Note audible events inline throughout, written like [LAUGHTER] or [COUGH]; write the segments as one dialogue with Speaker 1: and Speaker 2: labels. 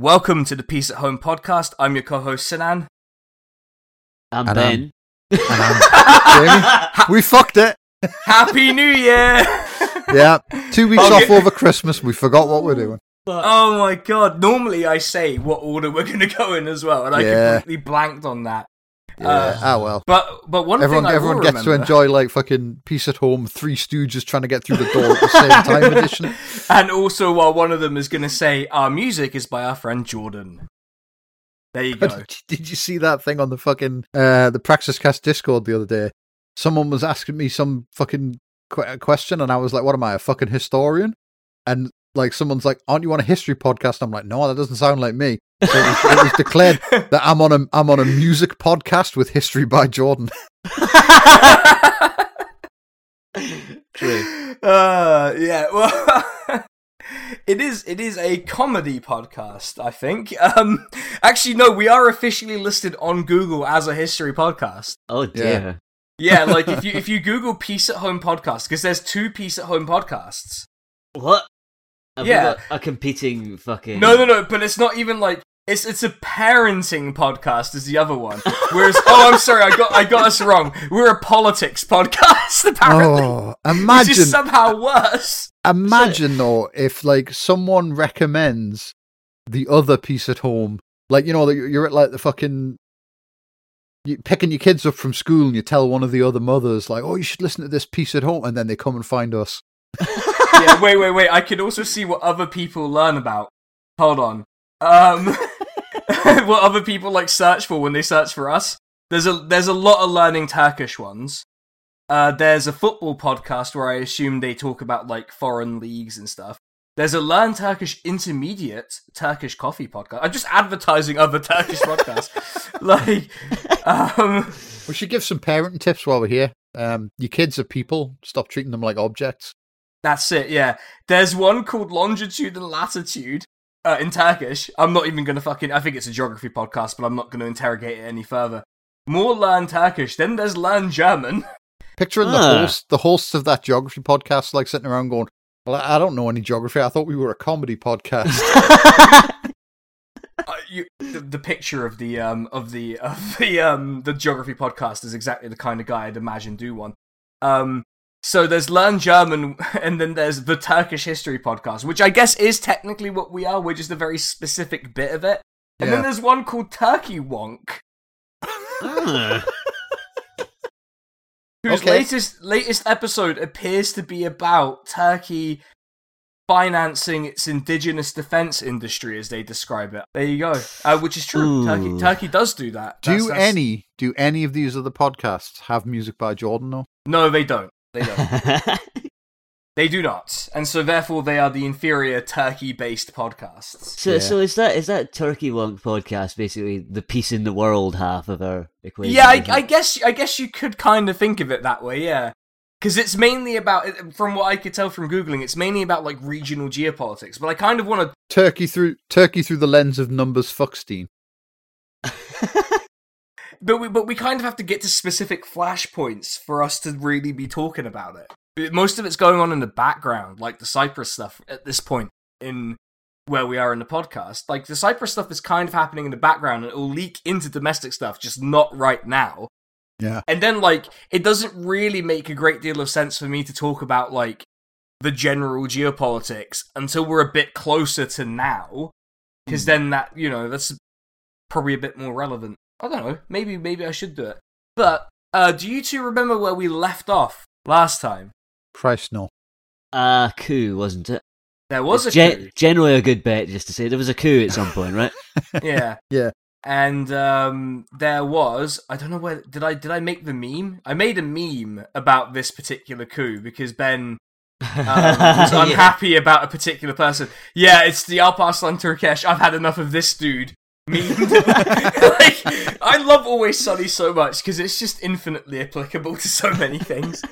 Speaker 1: Welcome to the Peace at Home podcast. I'm your co-host Sinan.
Speaker 2: I'm
Speaker 3: And
Speaker 2: Ben.
Speaker 3: And [LAUGHS] I'm Jamie. We fucked it.
Speaker 1: Happy New Year! [LAUGHS]
Speaker 3: Yeah. Two weeks
Speaker 1: Okay.
Speaker 3: off over Christmas. We forgot what we're doing.
Speaker 1: oh my god! Normally I say what order we're going to go in as well, and I
Speaker 3: Yeah.
Speaker 1: completely blanked on that.
Speaker 3: Yeah.
Speaker 1: Uh,
Speaker 3: ah, well.
Speaker 1: But but one
Speaker 3: Everyone,
Speaker 1: thing
Speaker 3: everyone gets to enjoy like fucking Peace at Home, Three Stooges trying to get through the door at the same [LAUGHS] time edition.
Speaker 1: and also while one of them is going to say our music is by our friend Jordan. There you go. [LAUGHS]
Speaker 3: Did, you see that thing on the fucking uh, the Praxis Cast Discord the other day? Someone was asking me some fucking que- question, and I was like, "What am I, a fucking historian?" And like, someone's like, "Aren't you on a history podcast?" I'm like, "No, that doesn't sound like me." So it was, it was declared that I'm on a I'm on a music podcast with History by Jordan. [LAUGHS]
Speaker 2: True.
Speaker 1: Uh, yeah. Well, [LAUGHS] it is. It is a comedy podcast. I think. Um, actually, no. We are officially listed on Google as a history podcast.
Speaker 2: Oh dear.
Speaker 1: Yeah, [LAUGHS] like if you if you Google Peace at Home podcast, because there's two Peace at Home podcasts.
Speaker 2: What? Have we
Speaker 1: Yeah.
Speaker 2: got a competing fucking.
Speaker 1: No, no, no. But it's not even like. It's, it's a parenting podcast is the other one. Whereas [LAUGHS] oh I'm sorry I got I got us wrong. We're a politics podcast [LAUGHS] apparently.
Speaker 3: Oh,
Speaker 1: which
Speaker 3: imagine
Speaker 1: is somehow worse.
Speaker 3: Imagine though if like someone recommends the other piece at home, like you know, you're at like the fucking you picking your kids up from school, and you tell one of the other mothers like, "Oh, you should listen to this piece at home," and then they come and find us. [LAUGHS]
Speaker 1: yeah, wait, wait, wait. I could also see what other people learn about. Hold on. Um, [LAUGHS] what other people like search for when they search for us? There's a there's a lot of learning Turkish ones. Uh, there's a football podcast where I assume they talk about like foreign leagues and stuff. There's a learn Turkish intermediate Turkish coffee podcast. I'm just advertising other Turkish podcasts. [LAUGHS] like, um,
Speaker 3: We should give some parenting tips while we're here. Um, your kids are people. Stop treating them like objects.
Speaker 1: That's it, yeah. There's one called Longitude and Latitude uh, in Turkish. I'm not even going to fucking. I think it's a geography podcast, but I'm not going to interrogate it any further. More learn Turkish. Then there's learn German. [LAUGHS]
Speaker 3: Picturing the
Speaker 2: Ah.
Speaker 3: host, the hosts of that geography podcast, like sitting around going, "Well, I I don't know any geography. I thought we were a comedy podcast." [LAUGHS]
Speaker 1: Uh, you, the, the picture of the um of the of the um the geography podcast is exactly the kind of guy I'd imagine do one. Um. So there's learn German, [LAUGHS] and then there's the Turkish history podcast, which I guess is technically what we are. We're just a very specific bit of it. And then there's one called Turkey Wonk,
Speaker 2: Ah. [LAUGHS]
Speaker 1: whose
Speaker 3: Okay.
Speaker 1: latest latest episode appears to be about Turkey financing its indigenous defense industry, as they describe it. There you go, uh, which is true. Turkey
Speaker 2: Ooh.
Speaker 1: Turkey does do that.
Speaker 3: do
Speaker 1: That's- that's-
Speaker 3: any do any of these other podcasts have music by Jordan? though?
Speaker 1: No, they don't. They don't. [LAUGHS] they do not, and so therefore they are the inferior Turkey-based podcasts.
Speaker 2: so,
Speaker 3: Yeah.
Speaker 2: so is that is that Turkey Wonk podcast basically the peace in the world half of our equation?
Speaker 1: Yeah, I, I guess I guess you could kind of think of it that way. Yeah, because it's mainly about, from what I could tell from googling, it's mainly about like regional geopolitics. But I kind of want to
Speaker 3: Turkey through Turkey through the lens of numbers Fuckstein. [LAUGHS]
Speaker 1: But we, but we kind of have to get to specific flashpoints for us to really be talking about it. Most of it's going on in the background, like the Cyprus stuff at this point in where we are in the podcast. Like the Cyprus stuff is kind of happening in the background and it will leak into domestic stuff, just not right now.
Speaker 3: Yeah.
Speaker 1: And then like it doesn't really make a great deal of sense for me to talk about like the general geopolitics until we're a bit closer to now. Because hmm. then that, you know, that's probably a bit more relevant. I don't know. Maybe maybe I should do it. But uh, do you two remember where we left off last time?
Speaker 3: Christ no.
Speaker 2: Uh, coup, wasn't it?
Speaker 1: There was a
Speaker 2: gen-
Speaker 1: coup.
Speaker 2: generally a good bet just to say there was a coup at some point, right? [LAUGHS]
Speaker 1: yeah.
Speaker 3: Yeah.
Speaker 1: And um, there was I don't know where did I did I make the meme? I made a meme about this particular coup because Ben um, [LAUGHS] was
Speaker 2: Yeah.
Speaker 1: unhappy about a particular person. Yeah, it's the Alparslan Turkesh. I've had enough of this dude. [LAUGHS] [LAUGHS] Like, I love Always Sunny so much because it's just infinitely applicable to so many things.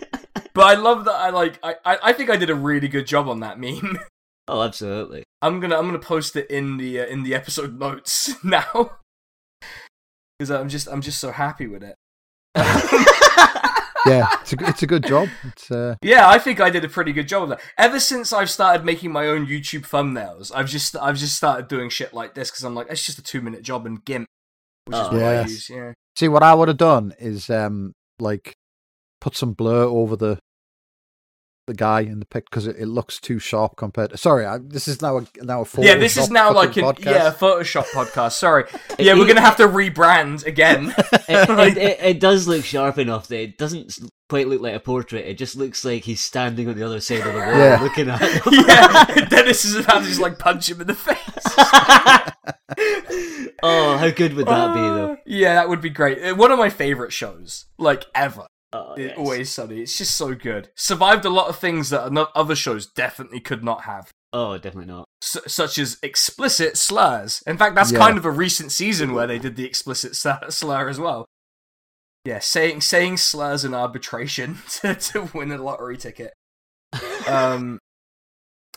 Speaker 1: But I love that I like I, I I think I did a really good job on that meme. [LAUGHS]
Speaker 2: Oh, absolutely.
Speaker 1: I'm gonna I'm gonna post it in the uh, in the episode notes now because I'm just I'm just so happy with it.
Speaker 3: Yeah, it's a, it's a good job. It's uh,
Speaker 1: Yeah, I think I did a pretty good job of that. Ever since I've started making my own YouTube thumbnails, I've just I've just started doing shit like this because I'm like, it's just a two minute job in GIMP, which is
Speaker 2: Oh,
Speaker 1: what I use. Yeah.
Speaker 3: see what I would have done is um like put some blur over the the guy in the pic because it, it looks too sharp compared. to... Sorry, I, this is now a now a Photoshop
Speaker 1: yeah, this is now like
Speaker 3: fucking
Speaker 1: an
Speaker 3: podcast.
Speaker 1: yeah Photoshop podcast. Sorry. [LAUGHS] Yeah, we're gonna have to rebrand again. [LAUGHS]
Speaker 2: It, it, it, [LAUGHS] it does look sharp enough that it doesn't quite look like a portrait. It just looks like he's standing on the other side of the wall
Speaker 3: Yeah.
Speaker 2: looking at it.
Speaker 1: yeah, Dennis is about to just like punch him in the face.
Speaker 2: oh, how good would that be, though?
Speaker 1: Uh, Yeah, that would be great. Uh, One of my favorite shows, like ever.
Speaker 2: Oh, yes.
Speaker 1: Always Sunny. It's just so good. Survived a lot of things that other shows definitely could not have.
Speaker 2: Oh, definitely not.
Speaker 1: S- such as explicit slurs. In fact, that's
Speaker 3: Yeah.
Speaker 1: kind of a recent season where they did the explicit slur, slur as well. Yeah, saying saying slurs in arbitration [LAUGHS] to, to win a lottery ticket. Um,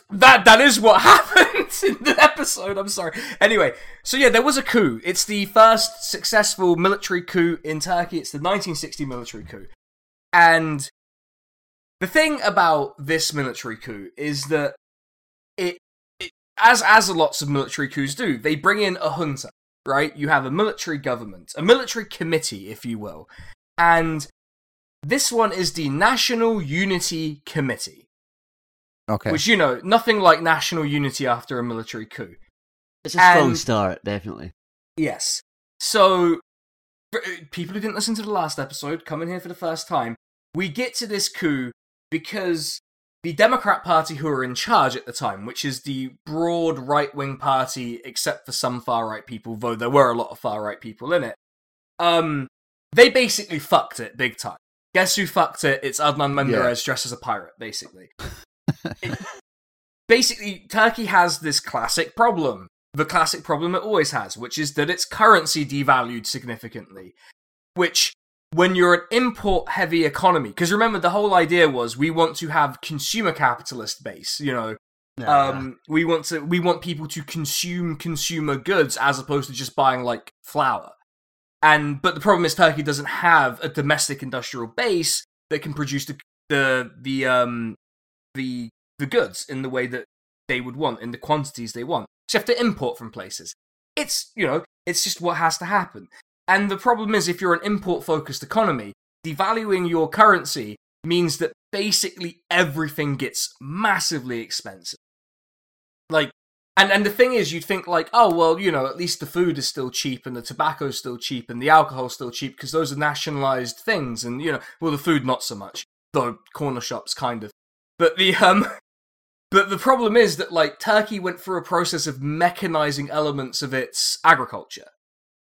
Speaker 1: that that is what [LAUGHS] happened in the episode. I'm sorry. Anyway, so yeah, there was a coup. It's the first successful military coup in Turkey. It's the 1960 military coup, and the thing about this military coup is that it, it as as lots of military coups do, they bring in a junta, right? You have a military government, a military committee, if you will, and this one is the National Unity Committee,
Speaker 3: Okay,
Speaker 1: which you know nothing like national unity after a military coup.
Speaker 2: It's a strong
Speaker 1: And-
Speaker 2: start, definitely.
Speaker 1: Yes. So, for uh, people who didn't listen to the last episode, coming here for the first time, we get to this coup because the Democrat Party, who are in charge at the time, which is the broad right wing party, except for some far right people, though there were a lot of far right people in it, um, they basically fucked it big time. Guess who fucked it? It's Adnan Menderes dressed as a pirate, basically. It- basically, Turkey has this classic problem the classic problem it always has, which is that its currency devalued significantly. Which, when you're an import heavy economy, because remember the whole idea was we want to have consumer capitalist base, you know, um, we want to we want people to consume consumer goods as opposed to just buying like flour. And but the problem is Turkey doesn't have a domestic industrial base that can produce the the the um the the goods in the way that they would want in the quantities they want. So you have to import from places. It's you know it's just what has to happen. And the problem is if you're an import focused economy, devaluing your currency means that basically everything gets massively expensive. Like and and the thing is you'd think like, oh well, you know, at least the food is still cheap and the tobacco's still cheap and the alcohol's still cheap because those are nationalized things and you know, well the food not so much. Though corner shops kind of. But the um [LAUGHS] but the problem is that like Turkey went through a process of mechanizing elements of its agriculture.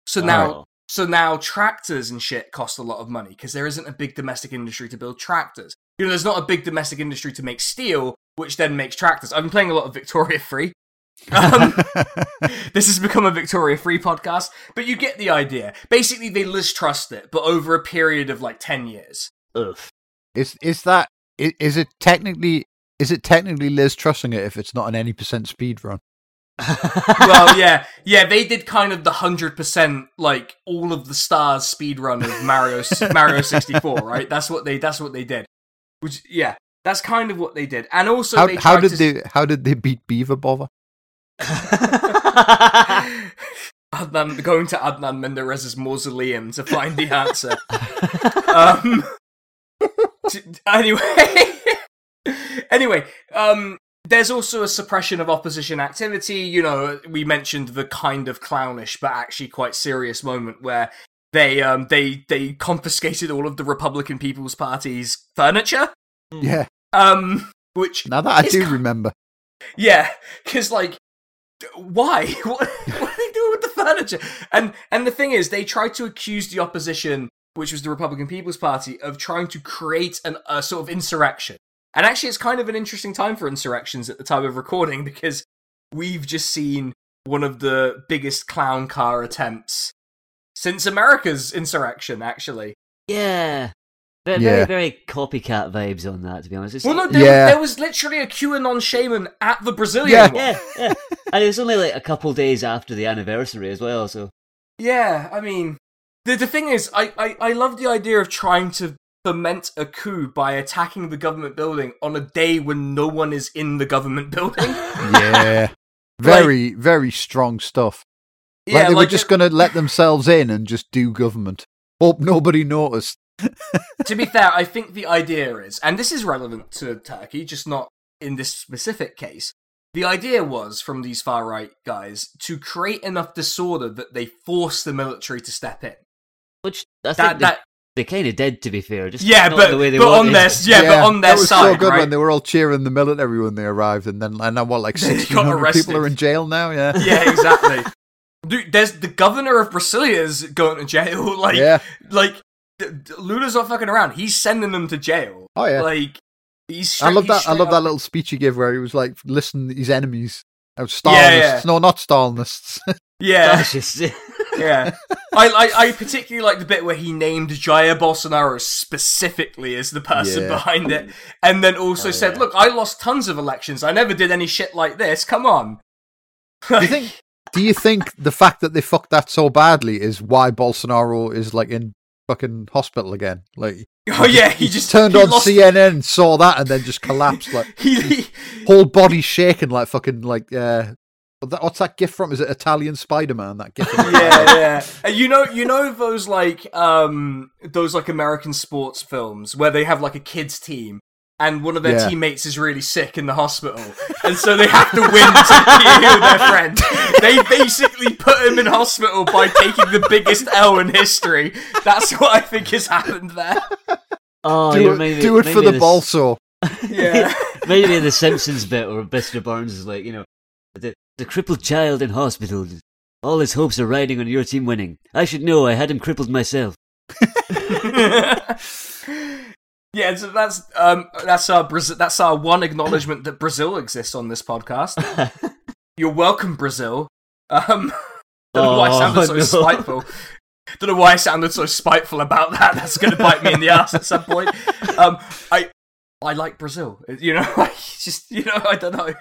Speaker 1: So now
Speaker 2: Oh.
Speaker 1: So now tractors and shit cost a lot of money because there isn't a big domestic industry to build tractors. You know, there's not a big domestic industry to make steel, which then makes tractors. I've been playing a lot of Victoria 3. Um, [LAUGHS] this has become a Victoria 3 podcast, but you get the idea. Basically, they Liz Truss it, but over a period of like 10 years.
Speaker 2: Oof.
Speaker 3: is is that i- is it technically is it technically Liz Trussing it if it's not an any percent speed run?
Speaker 1: Well, yeah, yeah, they did kind of the hundred percent, like all of the stars speed run of Mario Mario sixty four, right? That's what they that's what they did. Which, yeah, that's kind of what they did, and also
Speaker 3: how
Speaker 1: they
Speaker 3: how did
Speaker 1: to...
Speaker 3: they how did they beat Beaver Bother? [LAUGHS]
Speaker 1: Adnan going to Adnan Menderes's mausoleum to find the answer. um, [LAUGHS] anyway, [LAUGHS] anyway, um, there's also a suppression of opposition activity. You know, we mentioned the kind of clownish but actually quite serious moment where they um they they confiscated all of the Republican People's Party's furniture.
Speaker 3: Yeah,
Speaker 1: Um, which
Speaker 3: now that I do
Speaker 1: ki-
Speaker 3: remember.
Speaker 1: yeah, because like, why? [LAUGHS] What, what are they doing with the furniture? And and the thing is, they tried to accuse the opposition, which was the Republican People's Party, of trying to create an, a sort of insurrection. And actually, it's kind of an interesting time for insurrections at the time of recording [LAUGHS] because we've just seen one of the biggest clown car attempts since America's insurrection. Actually,
Speaker 2: yeah. Very,
Speaker 3: Yeah.
Speaker 2: very, very copycat vibes on that, to be honest. It's,
Speaker 1: well, no, there,
Speaker 3: Yeah.
Speaker 1: there was literally a QAnon shaman at the Brazilian
Speaker 3: Yeah.
Speaker 1: one.
Speaker 2: yeah, yeah. [LAUGHS] And it was only like a couple days after the anniversary as well, so.
Speaker 1: Yeah, I mean, the the thing is, I, I, I love the idea of trying to foment a coup by attacking the government building on a day when no one is in the government [LAUGHS] building.
Speaker 3: Yeah. [LAUGHS] Very, very strong stuff. Like
Speaker 1: yeah,
Speaker 3: they were
Speaker 1: like
Speaker 3: just going to let themselves in and just do government. Hope nobody noticed. [LAUGHS]
Speaker 1: to be fair, I think the idea is, and this is relevant to Turkey, just not in this specific case. The idea was from these far right guys to create enough disorder that they force the military to step in.
Speaker 2: Which I think
Speaker 1: That that
Speaker 2: they kind of did, to be fair. Just
Speaker 1: yeah,
Speaker 2: not
Speaker 1: but,
Speaker 2: the way they
Speaker 1: but on
Speaker 2: wanted.
Speaker 1: their yeah, but on their
Speaker 3: that was
Speaker 1: side,
Speaker 3: so good
Speaker 1: right?
Speaker 3: when they were all cheering the military when they arrived, and then and now what, like [LAUGHS] sixteen hundred people are in jail now. Yeah,
Speaker 1: yeah, [LAUGHS] exactly. Dude, there's the governor of Brasilia is going to jail. [LAUGHS] Like,
Speaker 3: yeah.
Speaker 1: like D- D- Lula's not fucking around. He's sending them to jail.
Speaker 3: Oh yeah.
Speaker 1: Like, he's.
Speaker 3: I love that. I love
Speaker 1: up-
Speaker 3: that little speech he gave where he was like, "Listen, his enemies." Oh, Stalinists.
Speaker 1: Yeah, yeah.
Speaker 3: No, not Stalinists.
Speaker 1: Yeah,
Speaker 2: That's just
Speaker 1: yeah. I, I I particularly like the bit where he named Jair Bolsonaro specifically as the person
Speaker 3: Yeah.
Speaker 1: behind it, and then also
Speaker 2: Oh,
Speaker 1: said,
Speaker 2: yeah.
Speaker 1: "Look, I lost tons of elections. I never did any shit like this. Come on."
Speaker 3: do you think? Do you think the fact that they fucked that so badly is why Bolsonaro is like in fucking hospital again? Like [LAUGHS]
Speaker 1: oh yeah, he
Speaker 3: he
Speaker 1: just
Speaker 3: turned
Speaker 1: he
Speaker 3: on
Speaker 1: lost-
Speaker 3: CNN, saw that, and then just [LAUGHS] collapsed. Like
Speaker 1: He,
Speaker 3: whole body shaking, like fucking like uh, what's that gift from? Is it Italian Spider Man? That gift. from [LAUGHS]
Speaker 1: yeah, yeah. You know, you know those like um those like American sports films where they have like a kids team and one of their
Speaker 3: Yeah.
Speaker 1: teammates is really sick in the hospital, and so they have to win to [LAUGHS] heal their friend. They basically put him in hospital by taking the biggest L in history. That's what I think has happened there.
Speaker 2: oh,
Speaker 3: do
Speaker 2: you
Speaker 3: it,
Speaker 2: remind
Speaker 3: do it
Speaker 2: remind
Speaker 3: for
Speaker 2: me
Speaker 3: the
Speaker 2: of this-
Speaker 3: balso.
Speaker 1: Yeah. [LAUGHS]
Speaker 2: Maybe the Simpsons bit where Mr. Burns is like, you know, the crippled child in hospital. All his hopes are riding on your team winning. I should know. I had him crippled myself. [LAUGHS]
Speaker 1: yeah, so that's um that's our Brazil. That's our one acknowledgement that Brazil exists on this podcast. [LAUGHS] You're welcome, Brazil. Um, [LAUGHS] don't know why I
Speaker 2: Oh,
Speaker 1: sounded so
Speaker 2: no.
Speaker 1: spiteful. Don't know why I sounded so spiteful about that. That's going to bite me in the ass at some point. Um, I I like Brazil. [LAUGHS] You know, [LAUGHS] I just you know I don't know.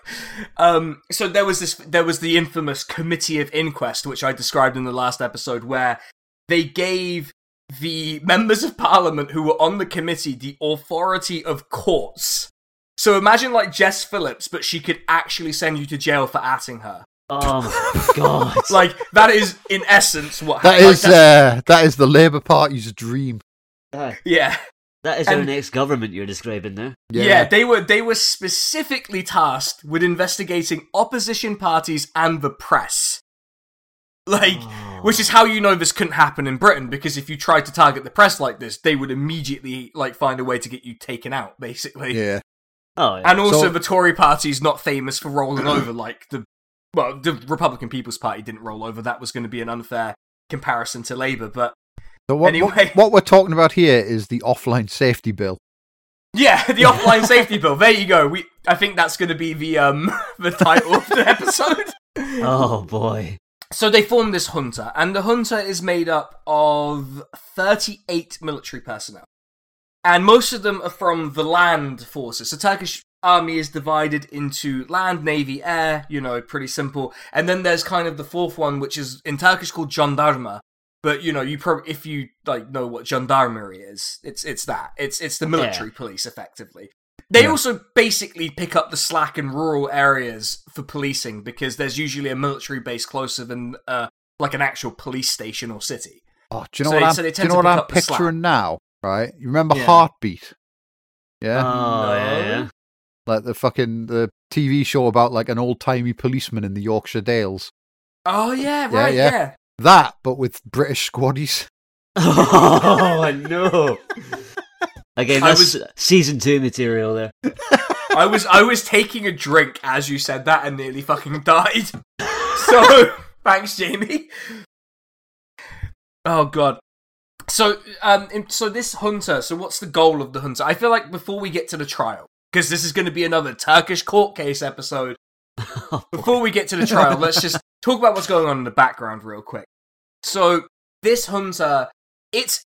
Speaker 1: Um, so there was this. There was the infamous committee of inquest, which I described in the last episode, where they gave the members of parliament who were on the committee the authority of courts. So imagine like Jess Phillips, but she could actually send you to jail for atting her.
Speaker 2: Oh my [LAUGHS] god!
Speaker 1: Like that is in essence what
Speaker 3: That
Speaker 1: like,
Speaker 3: is
Speaker 1: that's-
Speaker 3: uh, that is the Labour Party's dream.
Speaker 1: Yeah.
Speaker 2: That is our next government you're describing there.
Speaker 1: yeah, They were they were specifically tasked with investigating opposition parties and the press. Like,
Speaker 2: Oh.
Speaker 1: which is how you know this couldn't happen in Britain because if you tried to target the press like this, they would immediately like find a way to get you taken out, basically.
Speaker 3: yeah.
Speaker 2: Oh, yeah.
Speaker 1: And also,
Speaker 3: So-
Speaker 1: the Tory party's not famous for rolling over like the well, the Republican People's Party didn't roll over. That was going to be an unfair comparison to Labour, but
Speaker 3: So what,
Speaker 1: Anyway.
Speaker 3: what what we're talking about here is the offline safety bill.
Speaker 1: yeah, the offline safety bill. There you go. We I think that's going to be the um [LAUGHS] the title of the episode.
Speaker 2: oh boy.
Speaker 1: So they formed this junta, and the junta is made up of 38 military personnel. And most of them are from the land forces. So Turkish army is divided into land, navy, air, you know, pretty simple. And then there's kind of the fourth one, which is in Turkish called jandarma. But you know, you probably if you like know what gendarmerie is, it's it's that. It's it's the military police effectively. They
Speaker 3: Yeah.
Speaker 1: also basically pick up the slack in rural areas for policing because there's usually a military base closer than uh, like an actual police station or city.
Speaker 3: Oh, do you know
Speaker 1: So-
Speaker 3: what I'm,
Speaker 1: so they
Speaker 3: do you know
Speaker 1: to
Speaker 3: what
Speaker 1: pick
Speaker 3: I'm
Speaker 1: up
Speaker 3: picturing now? Right? You remember
Speaker 1: Yeah.
Speaker 3: Heartbeat? Yeah,
Speaker 2: Oh yeah, yeah.
Speaker 3: like the fucking the TV show about like an old timey policeman in the Yorkshire Dales.
Speaker 1: Oh yeah,
Speaker 3: Yeah,
Speaker 1: right,
Speaker 3: yeah.
Speaker 1: yeah.
Speaker 3: That, but with British squaddies. [LAUGHS]
Speaker 2: Oh no! Again,
Speaker 1: I
Speaker 2: that's season two material there.
Speaker 1: I was I was taking a drink as you said that and nearly fucking died. So [LAUGHS] thanks, Jamie. Oh god. So um, so this junta. So what's the goal of the junta? I feel like before we get to the trial, because this is going to be another Turkish court case episode. [LAUGHS] Before we get to the trial, let's just talk about what's going on in the background real quick. So this junta, it's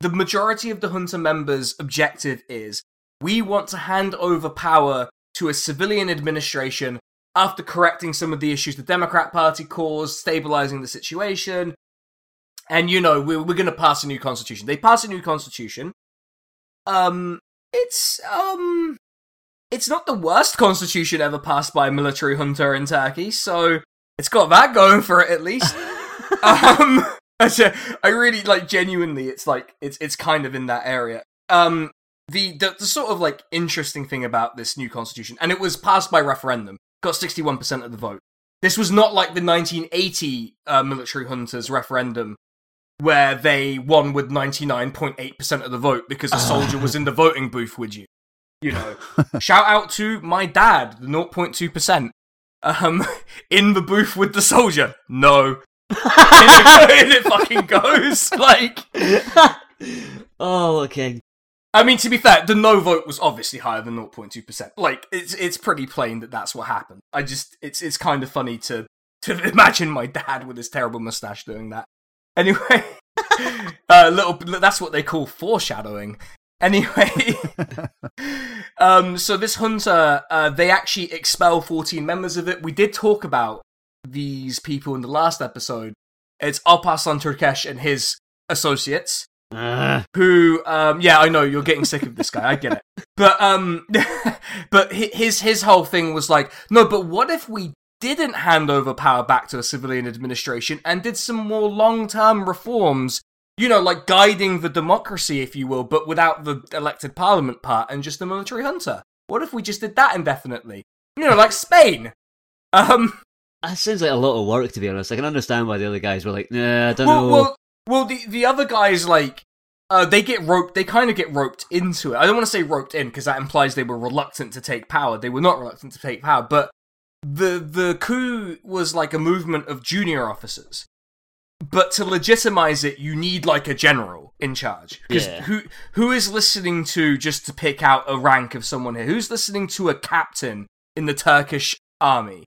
Speaker 1: the majority of the junta members' objective is we want to hand over power to a civilian administration after correcting some of the issues the Democrat Party caused, stabilizing the situation. And, you know, we're, we're going to pass a new constitution. They pass a new constitution. um, it's um, it's not the worst constitution ever passed by a military junta in Turkey, so it's got that going for it at least. [LAUGHS] um, [LAUGHS] I really like genuinely. It's like it's it's kind of in that area. Um, the, the the sort of like interesting thing about this new constitution, and it was passed by referendum, got sixty one percent of the vote. This was not like the 1980 uh, military juntas referendum where they won with 99.8% of the vote because a soldier was in the voting booth with you. You know, [LAUGHS] shout out to my dad, the 0.2%. Um, [LAUGHS] in the booth with the soldier. No. [LAUGHS] it, in it fucking goes. [LAUGHS] Like,
Speaker 2: oh, okay.
Speaker 1: I mean, to be fair, the no vote was obviously higher than 0.2%. Like, it's it's pretty plain that that's what happened. I just, it's it's kind of funny to to imagine my dad with his terrible mustache doing that. Anyway, uh, little that's what they call foreshadowing. Anyway, [LAUGHS] um, so this junta, uh, they actually expel 14 members of it. We did talk about these people in the last episode. It's Alparslan Turkesh and his associates.
Speaker 2: Uh,
Speaker 1: who um yeah i know you're getting sick of this guy i get it [LAUGHS] but um [LAUGHS] but his his whole thing was like no but what if we didn't hand over power back to a civilian administration and did some more long-term reforms you know like guiding the democracy if you will but without the elected parliament part and just the military junta. what if we just did that indefinitely you know like spain um
Speaker 2: that seems like a lot of work, to be honest. I can understand why the other guys were like, nah, I don't
Speaker 1: well,
Speaker 2: know.
Speaker 1: well well, the the other guys like uh, they get roped. They kind of get roped into it. I don't want to say roped in because that implies they were reluctant to take power. They were not reluctant to take power, but the the coup was like a movement of junior officers. But to legitimize it, you need like a general in charge. Because
Speaker 2: Yeah.
Speaker 1: who who is listening to just to pick out a rank of someone here? Who's listening to a captain in the Turkish army?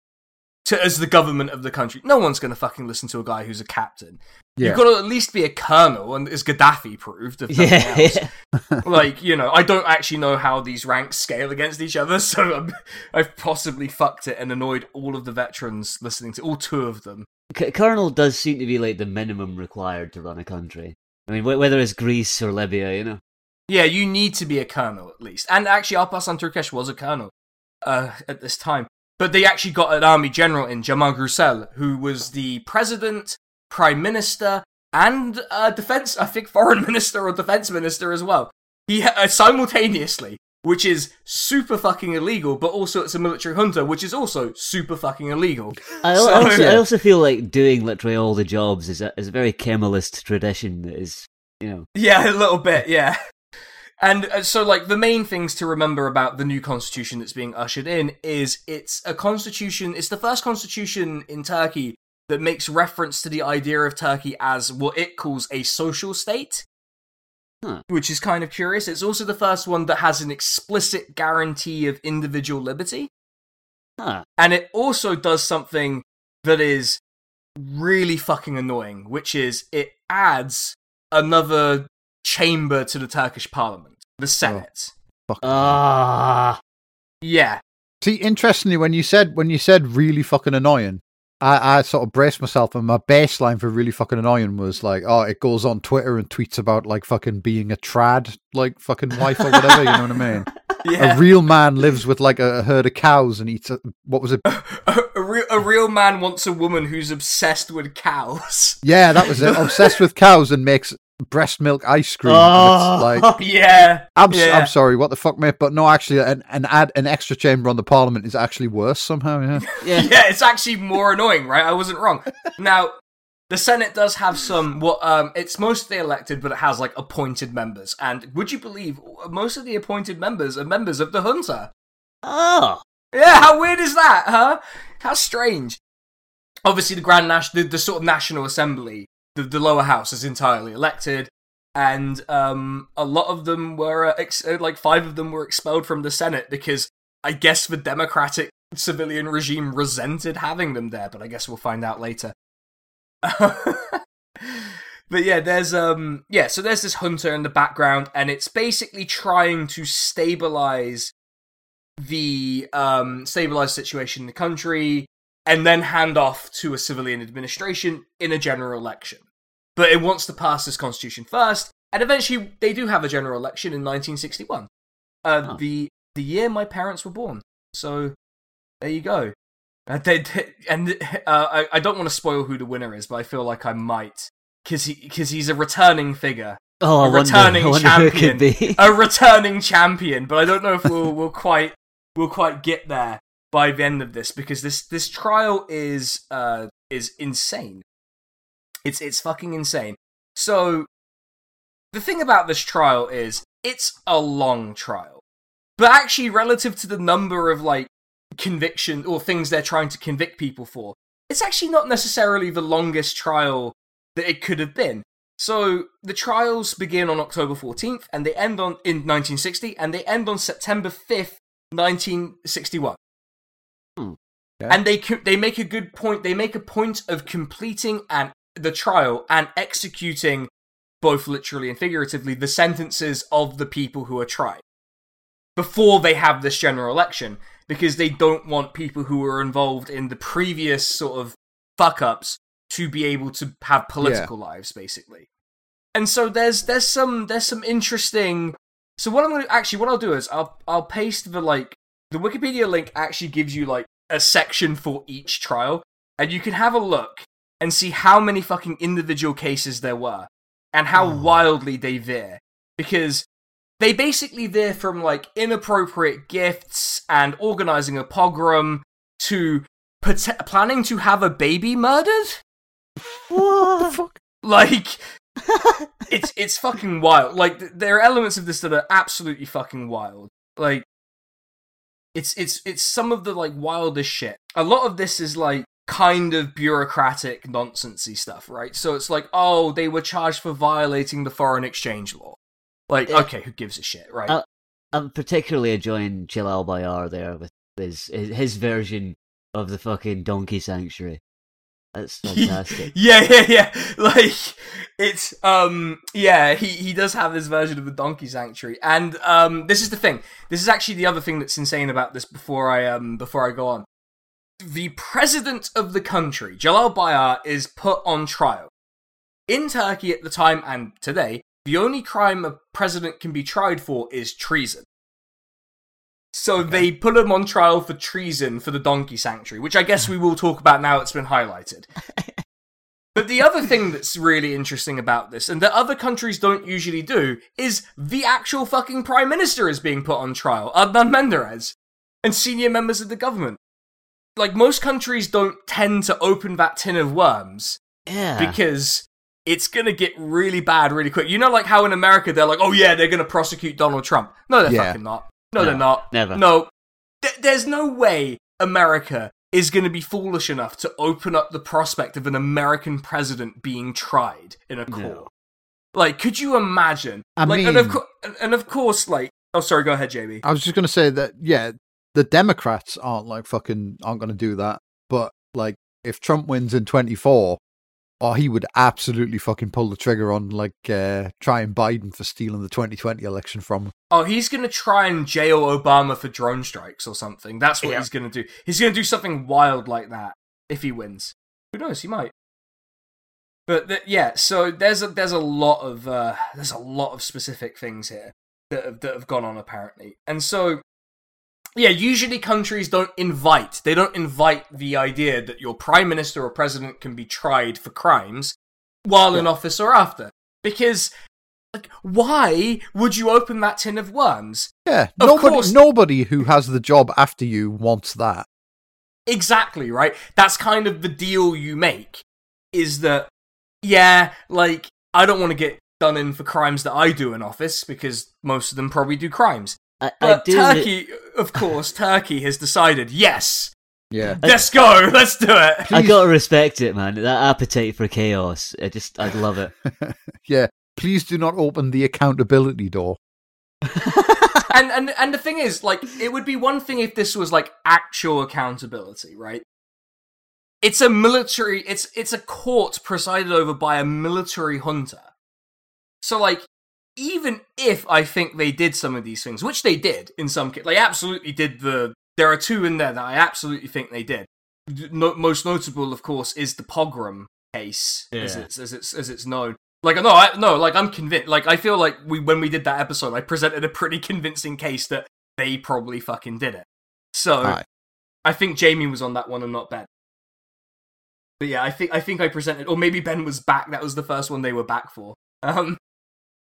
Speaker 1: To, as the government of the country, no one's going to fucking listen to a guy who's a captain.
Speaker 3: Yeah.
Speaker 1: You've got to at least be a colonel, and as Gaddafi proved, if
Speaker 2: yeah,
Speaker 1: else. [LAUGHS] like you know, I don't actually know how these ranks scale against each other, [LAUGHS] so I'm, I've possibly fucked it and annoyed all of the veterans listening to all two of them.
Speaker 2: C- Colonel does seem to be like the minimum required to run a country. I mean, wh- whether it's Greece or Libya, you know.
Speaker 1: Yeah, you need to be a colonel at least, and actually, Alparslan Turkesh was a colonel uh, at this time. But they actually got an army general in Cemal Gürsel, who was the president, prime minister, and uh, defense. I think foreign [LAUGHS] minister or defense minister as well. He uh, simultaneously, which is super fucking illegal, but also it's a military junta, which is also super fucking illegal.
Speaker 2: I,
Speaker 1: So-
Speaker 2: al- also, I also feel like doing literally all the jobs is a, is a very Kemalist tradition that is, you know.
Speaker 1: Yeah, a little bit, yeah. And uh, so, like, the main things to remember about the new constitution that's being ushered in is it's a constitution, it's the first constitution in Turkey that makes reference to the idea of Turkey as what it calls a social state.
Speaker 2: Huh.
Speaker 1: Which is kind of curious. It's also the first one that has an explicit guarantee of individual liberty.
Speaker 2: Huh.
Speaker 1: And it also does something that is really fucking annoying, which is it adds another chamber to the Turkish parliament, the Senate.
Speaker 3: Fuck.
Speaker 2: Ah,
Speaker 1: Yeah.
Speaker 3: See, interestingly, when you said when you said really fucking annoying, I, I sort of braced myself, and my baseline for really fucking annoying was like, oh, it goes on Twitter and tweets about like fucking being a trad, like fucking wife or whatever. you know what I mean? [LAUGHS]
Speaker 1: Yeah.
Speaker 3: A real man lives with like a, herd of cows and eats a, what was it? [LAUGHS]
Speaker 1: a, a, real, a real man wants a woman who's obsessed with cows.
Speaker 3: Yeah, that was it. [LAUGHS] Obsessed with cows and makes breast milk ice cream.
Speaker 2: Oh.
Speaker 3: It's [LAUGHS] like [LAUGHS]
Speaker 1: Yeah.
Speaker 3: I'm,
Speaker 1: yeah.
Speaker 3: I'm sorry, what the fuck, mate? But no, actually, an, an add an extra chamber on the parliament is actually worse somehow. Yeah, [LAUGHS]
Speaker 2: yeah.
Speaker 1: yeah, it's actually more annoying, right? I wasn't wrong. Now, the Senate does have some what um it's mostly elected, but it has like appointed members. And would you believe most of the appointed members are members of the junta?
Speaker 2: Oh,
Speaker 1: Yeah, how weird is that, huh? How strange. Obviously, the Grand National, the, the sort of National Assembly, the, the lower house is entirely elected, and um, a lot of them were uh, ex- uh, like five of them were expelled from the Senate because I guess the democratic civilian regime resented having them there. But I guess we'll find out later. [LAUGHS] but yeah, there's um yeah, so there's this junta in the background, and it's basically trying to stabilize the um stabilize situation in the country and then hand off to a civilian administration in a general election. But it wants to pass this constitution first, and eventually they do have a general election in 1961, uh,
Speaker 2: Huh.
Speaker 1: the the year my parents were born. So there you go. Uh, they, they- and uh, I, I don't want to spoil who the winner is, but I feel like I might because he because he's a returning figure,
Speaker 2: Oh, I
Speaker 1: A
Speaker 2: wonder,
Speaker 1: returning
Speaker 2: I wonder it could
Speaker 1: champion. a returning champion. But I don't know if we'll we'll quite we'll quite get there by the end of this because this this trial is uh is insane. It's it's fucking insane. So the thing about this trial is it's a long trial. But actually relative to the number of like conviction or things they're trying to convict people for, it's actually not necessarily the longest trial that it could have been. So the trials begin on October 14th and they end on in 1960 and they end on September 5th, 1961.
Speaker 3: Hmm, okay.
Speaker 1: And they they make a good point. They make a point of completing and the trial and executing both literally and figuratively the sentences of the people who are tried before they have this general election because they don't want people who were involved in the previous sort of fuck ups to be able to have political lives basically. And so there's there's some there's some interesting so what i'm gonna actually what i'll do is i'll i'll paste the like the wikipedia link actually gives you like a section for each trial and you can have a look and see how many fucking individual cases there were and how
Speaker 3: Oh.
Speaker 1: wildly they veer. Because they basically veer from like inappropriate gifts and organizing a pogrom to pot- planning to have a baby murdered?
Speaker 3: What the fuck? [LAUGHS]
Speaker 1: like it's it's fucking wild. Like th- there are elements of this that are absolutely fucking wild. Like it's it's it's some of the like wildest shit. A lot of this is like kind of bureaucratic nonsensy stuff right so it's like oh they were charged for violating the foreign exchange law like
Speaker 2: Yeah.
Speaker 1: okay who gives a shit right
Speaker 2: Uh, I'm particularly enjoying Celal Bayar there with his, his his version of the fucking donkey sanctuary. That's [LAUGHS] fantastic.
Speaker 1: yeah, yeah, yeah. Like it's um yeah, he he does have this version of the donkey sanctuary. And um this is the thing. This is actually the other thing that's insane about this before I um before I go on. The president of the country, Celal Bayar, is put on trial. In Turkey at the time and today, the only crime a president can be tried for is treason. So they put him on trial for treason for the donkey sanctuary, which I guess we will talk about now it's been highlighted. [LAUGHS] But the other thing that's really interesting about this, and that other countries don't usually do, is the actual fucking prime minister is being put on trial, Adnan Menderes, and senior members of the government. Like, most countries don't tend to open that tin of worms
Speaker 2: Yeah.
Speaker 1: because it's gonna get really bad really quick. You know, like how in America they're like, oh yeah, they're gonna prosecute Donald Trump. No, they're
Speaker 3: Yeah.
Speaker 1: fucking not. No,
Speaker 2: No,
Speaker 1: they're not.
Speaker 2: never.
Speaker 1: No. Th- there's no way America is gonna be foolish enough to open up the prospect of an American president being tried in a court.
Speaker 2: No.
Speaker 1: Like, could you imagine?
Speaker 3: I
Speaker 1: like, and of,
Speaker 3: mean-
Speaker 1: co- and of course, like, oh, sorry, go ahead, Jamie.
Speaker 3: I was just gonna say that yeah, the Democrats aren't like fucking aren't gonna do that. But like if Trump wins in twenty four, oh he would absolutely fucking pull the trigger on like uh trying Biden for stealing the twenty twenty election from him.
Speaker 1: Oh, he's gonna try and jail Obama for drone strikes or something. That's what
Speaker 2: Yeah.
Speaker 1: he's gonna do. He's gonna do something wild like that if he wins. Who knows? He might. But th- yeah, so there's a there's a lot of uh, there's a lot of specific things here that have, that have gone on apparently, and so yeah, usually countries don't invite they don't invite the idea that your prime minister or president can be tried for crimes while in office or after because like why would you open that tin of worms
Speaker 3: Yeah,
Speaker 1: Of
Speaker 3: nobody
Speaker 1: course.
Speaker 3: nobody who has the job after you wants that.
Speaker 1: Exactly, right? That's kind of the deal you make. Is that, yeah, like, I don't want to get done in for crimes that I do in office because most of them probably do crimes.
Speaker 2: I, I do.
Speaker 1: Turkey, of course, Turkey has decided, yes,
Speaker 3: Yeah.
Speaker 1: let's go, let's do it.
Speaker 2: I gotta respect it, man. That appetite for chaos. I just, I love it. [LAUGHS]
Speaker 3: yeah. Please do not open the accountability door. [LAUGHS]
Speaker 1: and and and the thing is, like, it would be one thing if this was like actual accountability, right? It's a military. It's it's a court presided over by a military junta. So, like, even if I think they did some of these things, which they did in some cases, they absolutely did. The there are two in there that I absolutely think they did. No, most notable, of course, is the pogrom case, as it's as it's as it's known, Like no, I, no, like I'm convinced. Like I feel like we when we did that episode, I presented a pretty convincing case that they probably fucking did it. So
Speaker 3: Aye.
Speaker 1: I think Jamie was on that one and not Ben. But yeah, I think I think I presented, or maybe Ben was back. That was the first one they were back for. Um,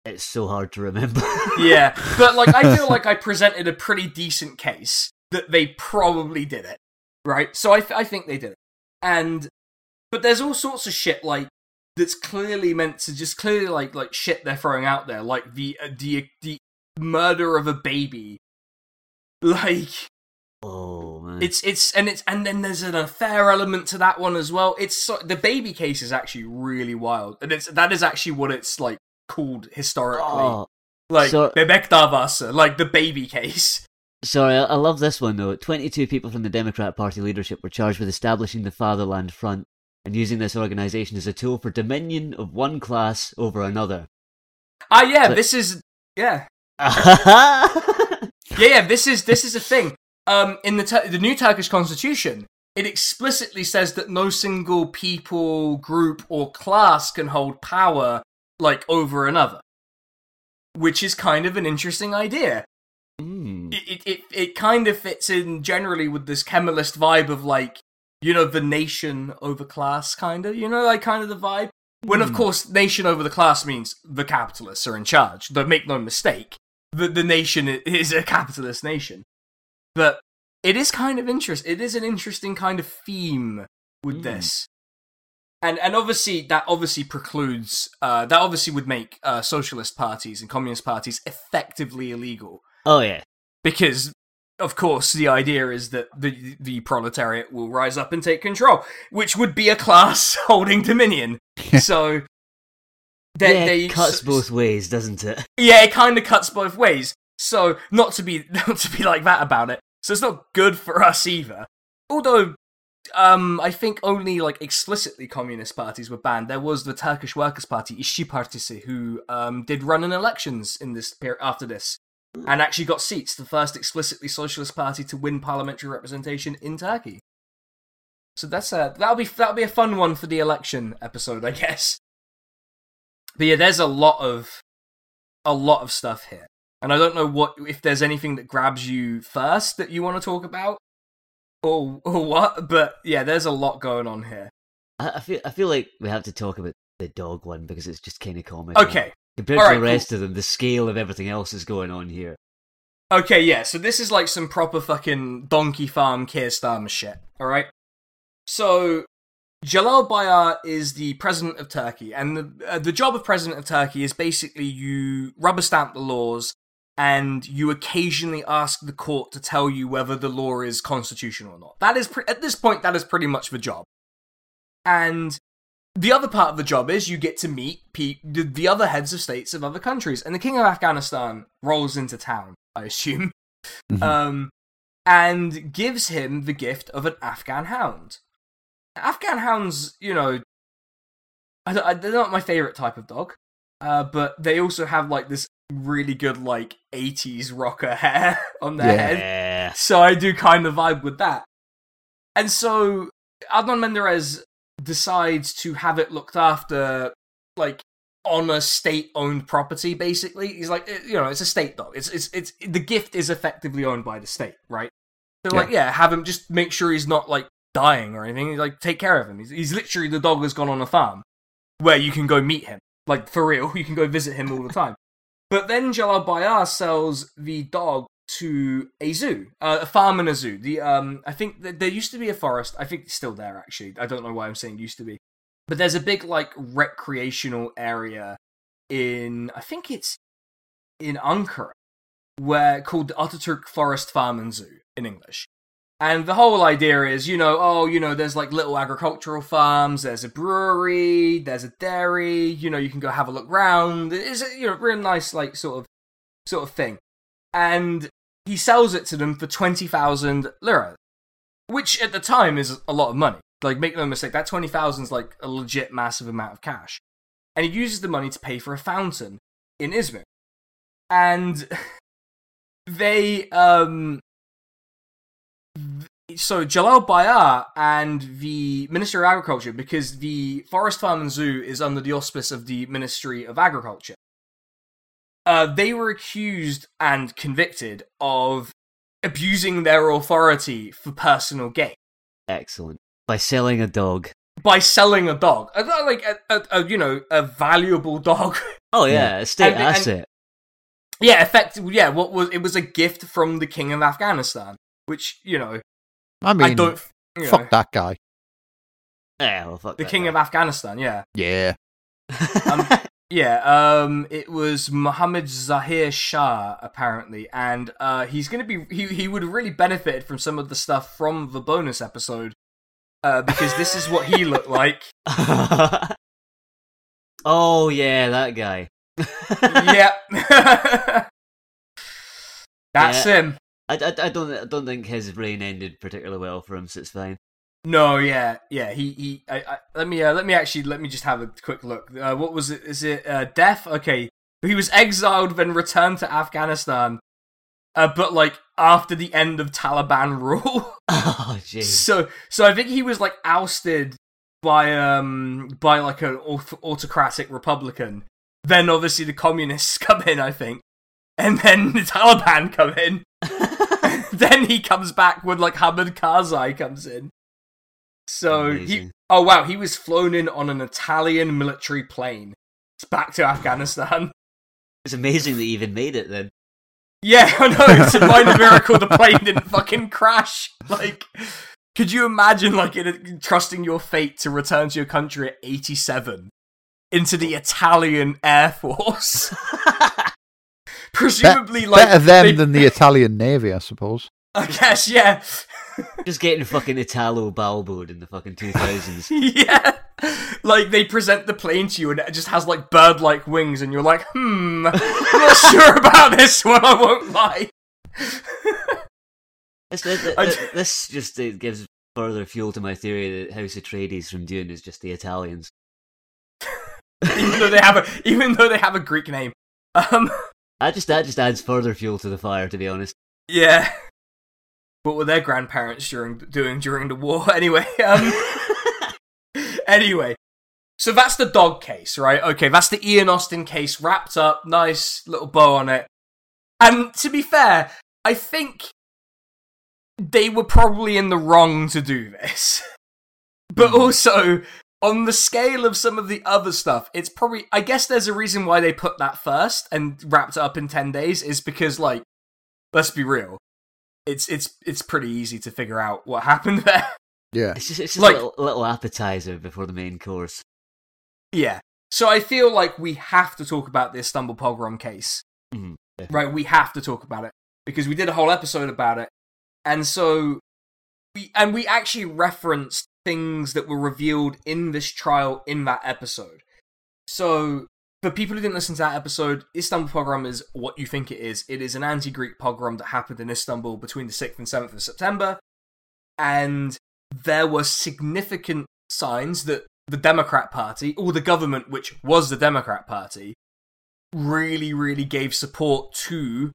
Speaker 2: It's so hard to remember. [LAUGHS]
Speaker 1: yeah, but like I feel like I presented a pretty decent case that they probably did it, right? So I, th- I think they did it, and but there's all sorts of shit like that's clearly meant to just clearly like like shit they're throwing out there, like the uh, the the murder of a baby, [LAUGHS] like
Speaker 2: oh man.
Speaker 1: it's it's and it's and then there's an affair element to that one as well. It's so, the baby case is actually really wild, and it's that is actually what it's like called historically,
Speaker 2: Oh,
Speaker 1: like
Speaker 2: so-
Speaker 1: Bebek like the baby case. [LAUGHS]
Speaker 2: sorry, I, I love this one though. Twenty-two people from the Democrat Party leadership were charged with establishing the Fatherland Front and using this organization as a tool for dominion of one class over another.
Speaker 1: Ah, yeah,
Speaker 2: But-
Speaker 1: this is yeah, [LAUGHS] yeah, yeah. This is this is a thing. Um, in the the new Turkish constitution, it explicitly says that no single people, group, or class can hold power like over another, which is kind of an interesting idea.
Speaker 2: Hmm.
Speaker 1: it, it, it, kind of fits in generally with this Kemalist vibe of like, you know, the nation over class, kind of, you know, like kind of the vibe. When, of
Speaker 2: Hmm.
Speaker 1: course, nation over the class means the capitalists are in charge. Don't make no mistake. The, the nation is a capitalist nation. But it is kind of interesting. It is an interesting kind of theme with
Speaker 2: Hmm.
Speaker 1: this. And and obviously that obviously precludes uh, that obviously would make uh, socialist parties and communist parties effectively illegal.
Speaker 2: Oh yeah.
Speaker 1: because of course the idea is that the the proletariat will rise up and take control which would be a class [LAUGHS] holding dominion. So they,
Speaker 2: yeah,
Speaker 1: they
Speaker 2: it cuts
Speaker 1: s-
Speaker 2: both ways, doesn't it? [LAUGHS]
Speaker 1: yeah it kind of cuts both ways. So not to be [LAUGHS] not to be like that about it. So it's not good for us either. Although um i think only like explicitly communist parties were banned. There was the turkish workers party işçi partisi who um did run in elections in this period after this and actually got seats the first explicitly socialist party to win parliamentary representation in turkey. So that's a that'll be that'll be a fun one for the election episode i [LAUGHS] guess. But yeah there's a lot of a lot of stuff here and i don't know what if there's anything that grabs you first that you want to talk about or or what but yeah there's a lot going on here
Speaker 2: I, I feel I feel like we have to talk about the dog one because it's just kind of comical.
Speaker 1: okay
Speaker 2: Compared to the
Speaker 1: cool.
Speaker 2: rest of them, the scale of everything else is going on here.
Speaker 1: Okay, yeah, so this is like some proper fucking Donkey Farm Keir Starmer shit, alright? So, Celal Bayar is the president of Turkey, and the, uh, the job of president of Turkey is basically you rubber stamp the laws and you occasionally ask the court to tell you whether the law is constitutional or not. That is, pre- at this point, that is pretty much the job. And the other part of the job is you get to meet pe- the, the other heads of states of other countries. And the king of Afghanistan rolls into town, I assume,
Speaker 3: Mhm.
Speaker 1: um, and gives him the gift of an Afghan hound. Afghan hounds, you know, I I, they're not my favorite type of dog, uh, but they also have like this really good like 80s rocker hair [LAUGHS] on their
Speaker 3: Yeah.
Speaker 1: head. So I do kind of vibe with that. And so Adnan Menderes decides to have it looked after, like on a state-owned property. Basically, he's like, eh, you know, it's a state dog. It's it's it's the gift is effectively owned by the state, right? So
Speaker 3: Yeah.
Speaker 1: like, yeah, have him just make sure he's not like dying or anything. Like, take care of him. He's, he's literally the dog has gone on a farm where you can go meet him, like for real. [LAUGHS] You can go visit him all the time. But then Celal Bayar sells the dog to a zoo, uh, a farm and a zoo. The um, I think th- there used to be a forest. I think it's still there actually. I don't know why I'm saying used to be, but there's a big like recreational area in I think it's in Ankara, where called the Ataturk Forest Farm and Zoo in English. And the whole idea is, you know, oh, you know, there's like little agricultural farms, there's a brewery, there's a dairy, you know, you can go have a look round. It's a, you know, real nice, like, sort of, sort of thing. And he sells it to them for 20,000 lira, which at the time is a lot of money. Like, make no mistake, that 20,000 is like a legit massive amount of cash. And he uses the money to pay for a fountain in Izmir. And [LAUGHS] they, um, so Celal Bayar and the Ministry of Agriculture, because the Forest Farm and Zoo is under the auspice of the Ministry of Agriculture. Uh, they were accused and convicted of abusing their authority for personal gain
Speaker 2: Excellent. By selling a dog.
Speaker 1: by selling a dog, like a, a, a you know a valuable dog. [LAUGHS]
Speaker 2: Oh yeah, a state
Speaker 1: And- and- yeah, effectively, yeah. What was it was a gift from the king of Afghanistan, which you know
Speaker 3: I mean,
Speaker 1: I don't. You know,
Speaker 3: fuck that guy.
Speaker 2: Yeah, well, fuck
Speaker 1: the
Speaker 2: that
Speaker 1: king
Speaker 2: guy.
Speaker 1: of Afghanistan, yeah.
Speaker 3: Yeah. [LAUGHS]
Speaker 1: Um, Yeah, um, it was Mohammed Zahir Shah apparently, and uh, he's gonna be he he would have really benefited from some of the stuff from the bonus episode, uh, because this is what he looked like. [LAUGHS]
Speaker 2: oh yeah, that guy. [LAUGHS]
Speaker 1: yep, that's
Speaker 2: Yeah.
Speaker 1: him.
Speaker 2: I, I, I don't I don't think his reign ended particularly well for him, so it's fine.
Speaker 1: No, yeah, yeah. He he. I, I, let me uh, let me actually let me just have a quick look. Uh, what was it? Is it uh, death? Okay, he was exiled, then returned to Afghanistan, uh, but like after the end of Taliban [LAUGHS] rule. [LAUGHS]
Speaker 2: Oh jeez.
Speaker 1: So so I think he was like ousted by um by like an auth- autocratic republican. Then obviously the communists [LAUGHS] come in, I think, and then the Taliban come in. [LAUGHS] then he comes back when like Hamid Karzai comes in. So he oh wow he was flown in on an Italian military plane it's back to Afghanistan. [LAUGHS]
Speaker 2: It's amazing that he even made it then.
Speaker 1: Yeah, I know. It's a minor [LAUGHS] miracle the plane didn't fucking crash. Like, could you imagine, like, it, trusting your fate to return to your country at 87 into the Italian Air Force? Presumably, like,
Speaker 3: Better them
Speaker 1: they-
Speaker 3: than the Italian Navy, I suppose. [LAUGHS]
Speaker 1: I guess, yeah. [LAUGHS]
Speaker 2: Just getting fucking Italo Balboed in the fucking 2000s. [LAUGHS]
Speaker 1: yeah. Like, they present the plane to you and it just has, like, bird like wings, and you're like, hmm, I'm not sure about this one, I won't lie.
Speaker 2: It's, it, it-
Speaker 1: I
Speaker 2: it-
Speaker 1: j-
Speaker 2: this just it gives further fuel to my theory that House Atreides from Dune is just the Italians.
Speaker 1: even though they have a even though they have a Greek name. Um
Speaker 2: That just that just adds further fuel to the fire, to be honest.
Speaker 1: Yeah. What were their grandparents during doing during the war? [LAUGHS] Anyway, um [LAUGHS] anyway. So that's the dog case, right? Okay, that's the Ian Austin case wrapped up, nice little bow on it. And to be fair, I think they were probably in the wrong to do this. [LAUGHS] But
Speaker 2: Hmm.
Speaker 1: also, on the scale of some of the other stuff, it's probably I guess there's a reason why they put that first and wrapped it up in 10 days is because like let's be real. It's it's it's pretty easy to figure out what happened [LAUGHS] there.
Speaker 3: Yeah.
Speaker 2: It's just, it's just
Speaker 1: Like-
Speaker 2: a little, little appetizer before the main course.
Speaker 1: yeah. So I feel like we have to talk about this Istanbul pogrom case.
Speaker 2: Mhm,
Speaker 1: Right, we have to talk about it because we did a whole episode about it. And so we and we actually referenced things that were revealed in this trial in that episode. So for people who didn't listen to that episode, Istanbul pogrom is what you think it is. It is an anti-Greek pogrom that happened in Istanbul between the 6th and 7th of September. And there were significant signs that the Democrat Party, or the government, which was the Democrat Party, really, really gave support to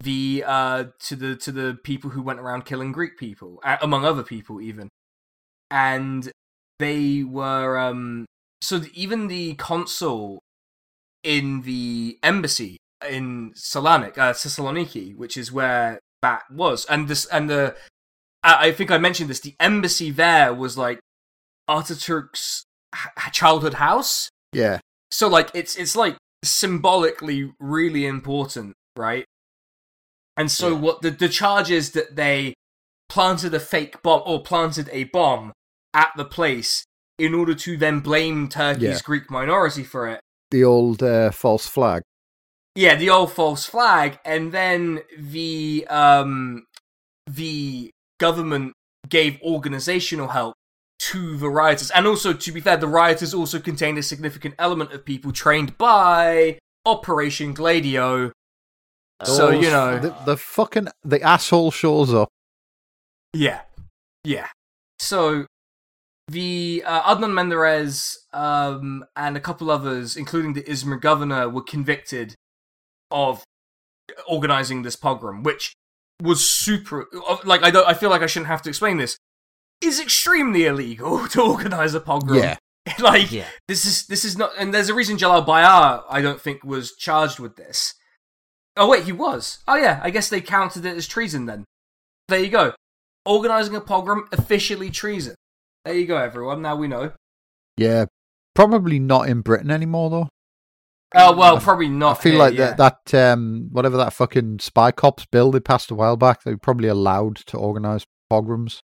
Speaker 1: the uh to the to the people who went around killing Greek people, among other people, even. And they were um so even the consul in the embassy in Salonik, uh, Thessaloniki, which is where that was, and this and the I I think I mentioned this. The embassy there was like Ataturk's childhood house.
Speaker 3: Yeah.
Speaker 1: So like it's it's like symbolically really important, right? And so
Speaker 2: Yeah.
Speaker 1: what the the charge is that they planted a fake bomb or planted a bomb at the place in order to then blame Turkey's
Speaker 3: Yeah.
Speaker 1: Greek minority for it.
Speaker 3: The old uh, false flag.
Speaker 1: Yeah, the old false flag, and then the um the government gave organizational help to the rioters. And also, to be fair, the rioters also contained a significant element of people trained by Operation Gladio. So, you know.
Speaker 3: the, the fucking the asshole shows up.
Speaker 1: Yeah. Yeah. So the uh, Adnan Menderes um, and a couple others, including the Izmir governor, were convicted of organizing this pogrom, which was super like I don't I feel like I shouldn't have to explain this is extremely illegal [LAUGHS] to organize a pogrom.
Speaker 3: Yeah. [LAUGHS]
Speaker 1: like
Speaker 2: Yeah.
Speaker 1: this is this is not and there's a reason Celal Bayar I don't think was charged with this. Oh wait, he was. Oh yeah, I guess they counted it as treason then. There you go. Organizing a pogrom officially treason. There you go everyone. Now we know.
Speaker 3: Yeah. Probably not in Britain anymore though.
Speaker 1: Oh well, probably not.
Speaker 3: I feel
Speaker 1: here,
Speaker 3: like
Speaker 1: yeah.
Speaker 3: that that um whatever that fucking spy cops bill they passed a while back, they were probably allowed to organise pogroms.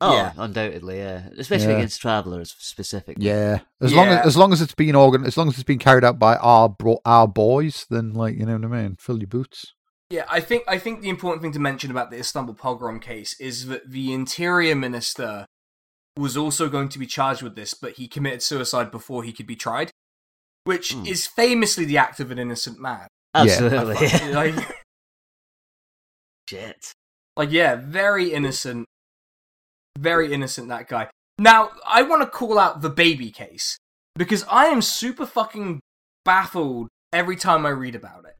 Speaker 2: Oh,
Speaker 1: Yeah.
Speaker 2: undoubtedly, yeah. Especially
Speaker 3: Yeah.
Speaker 2: against travellers specifically.
Speaker 3: Yeah. As long as as long as it's been organ as long as it's been carried out by our bro- our boys, then like you know what I mean? Fill your boots.
Speaker 1: Yeah, I think I think the important thing to mention about the Istanbul pogrom case is that the interior minister was also going to be charged with this, but he committed suicide before he could be tried, which
Speaker 2: Hmm.
Speaker 1: is famously the act of an innocent man.
Speaker 2: Absolutely. [LAUGHS] [LAUGHS]
Speaker 1: like,
Speaker 2: Shit.
Speaker 1: like, yeah, very innocent, very innocent. That guy. Now, I want to call out the baby case because I am super fucking baffled every time I read about it.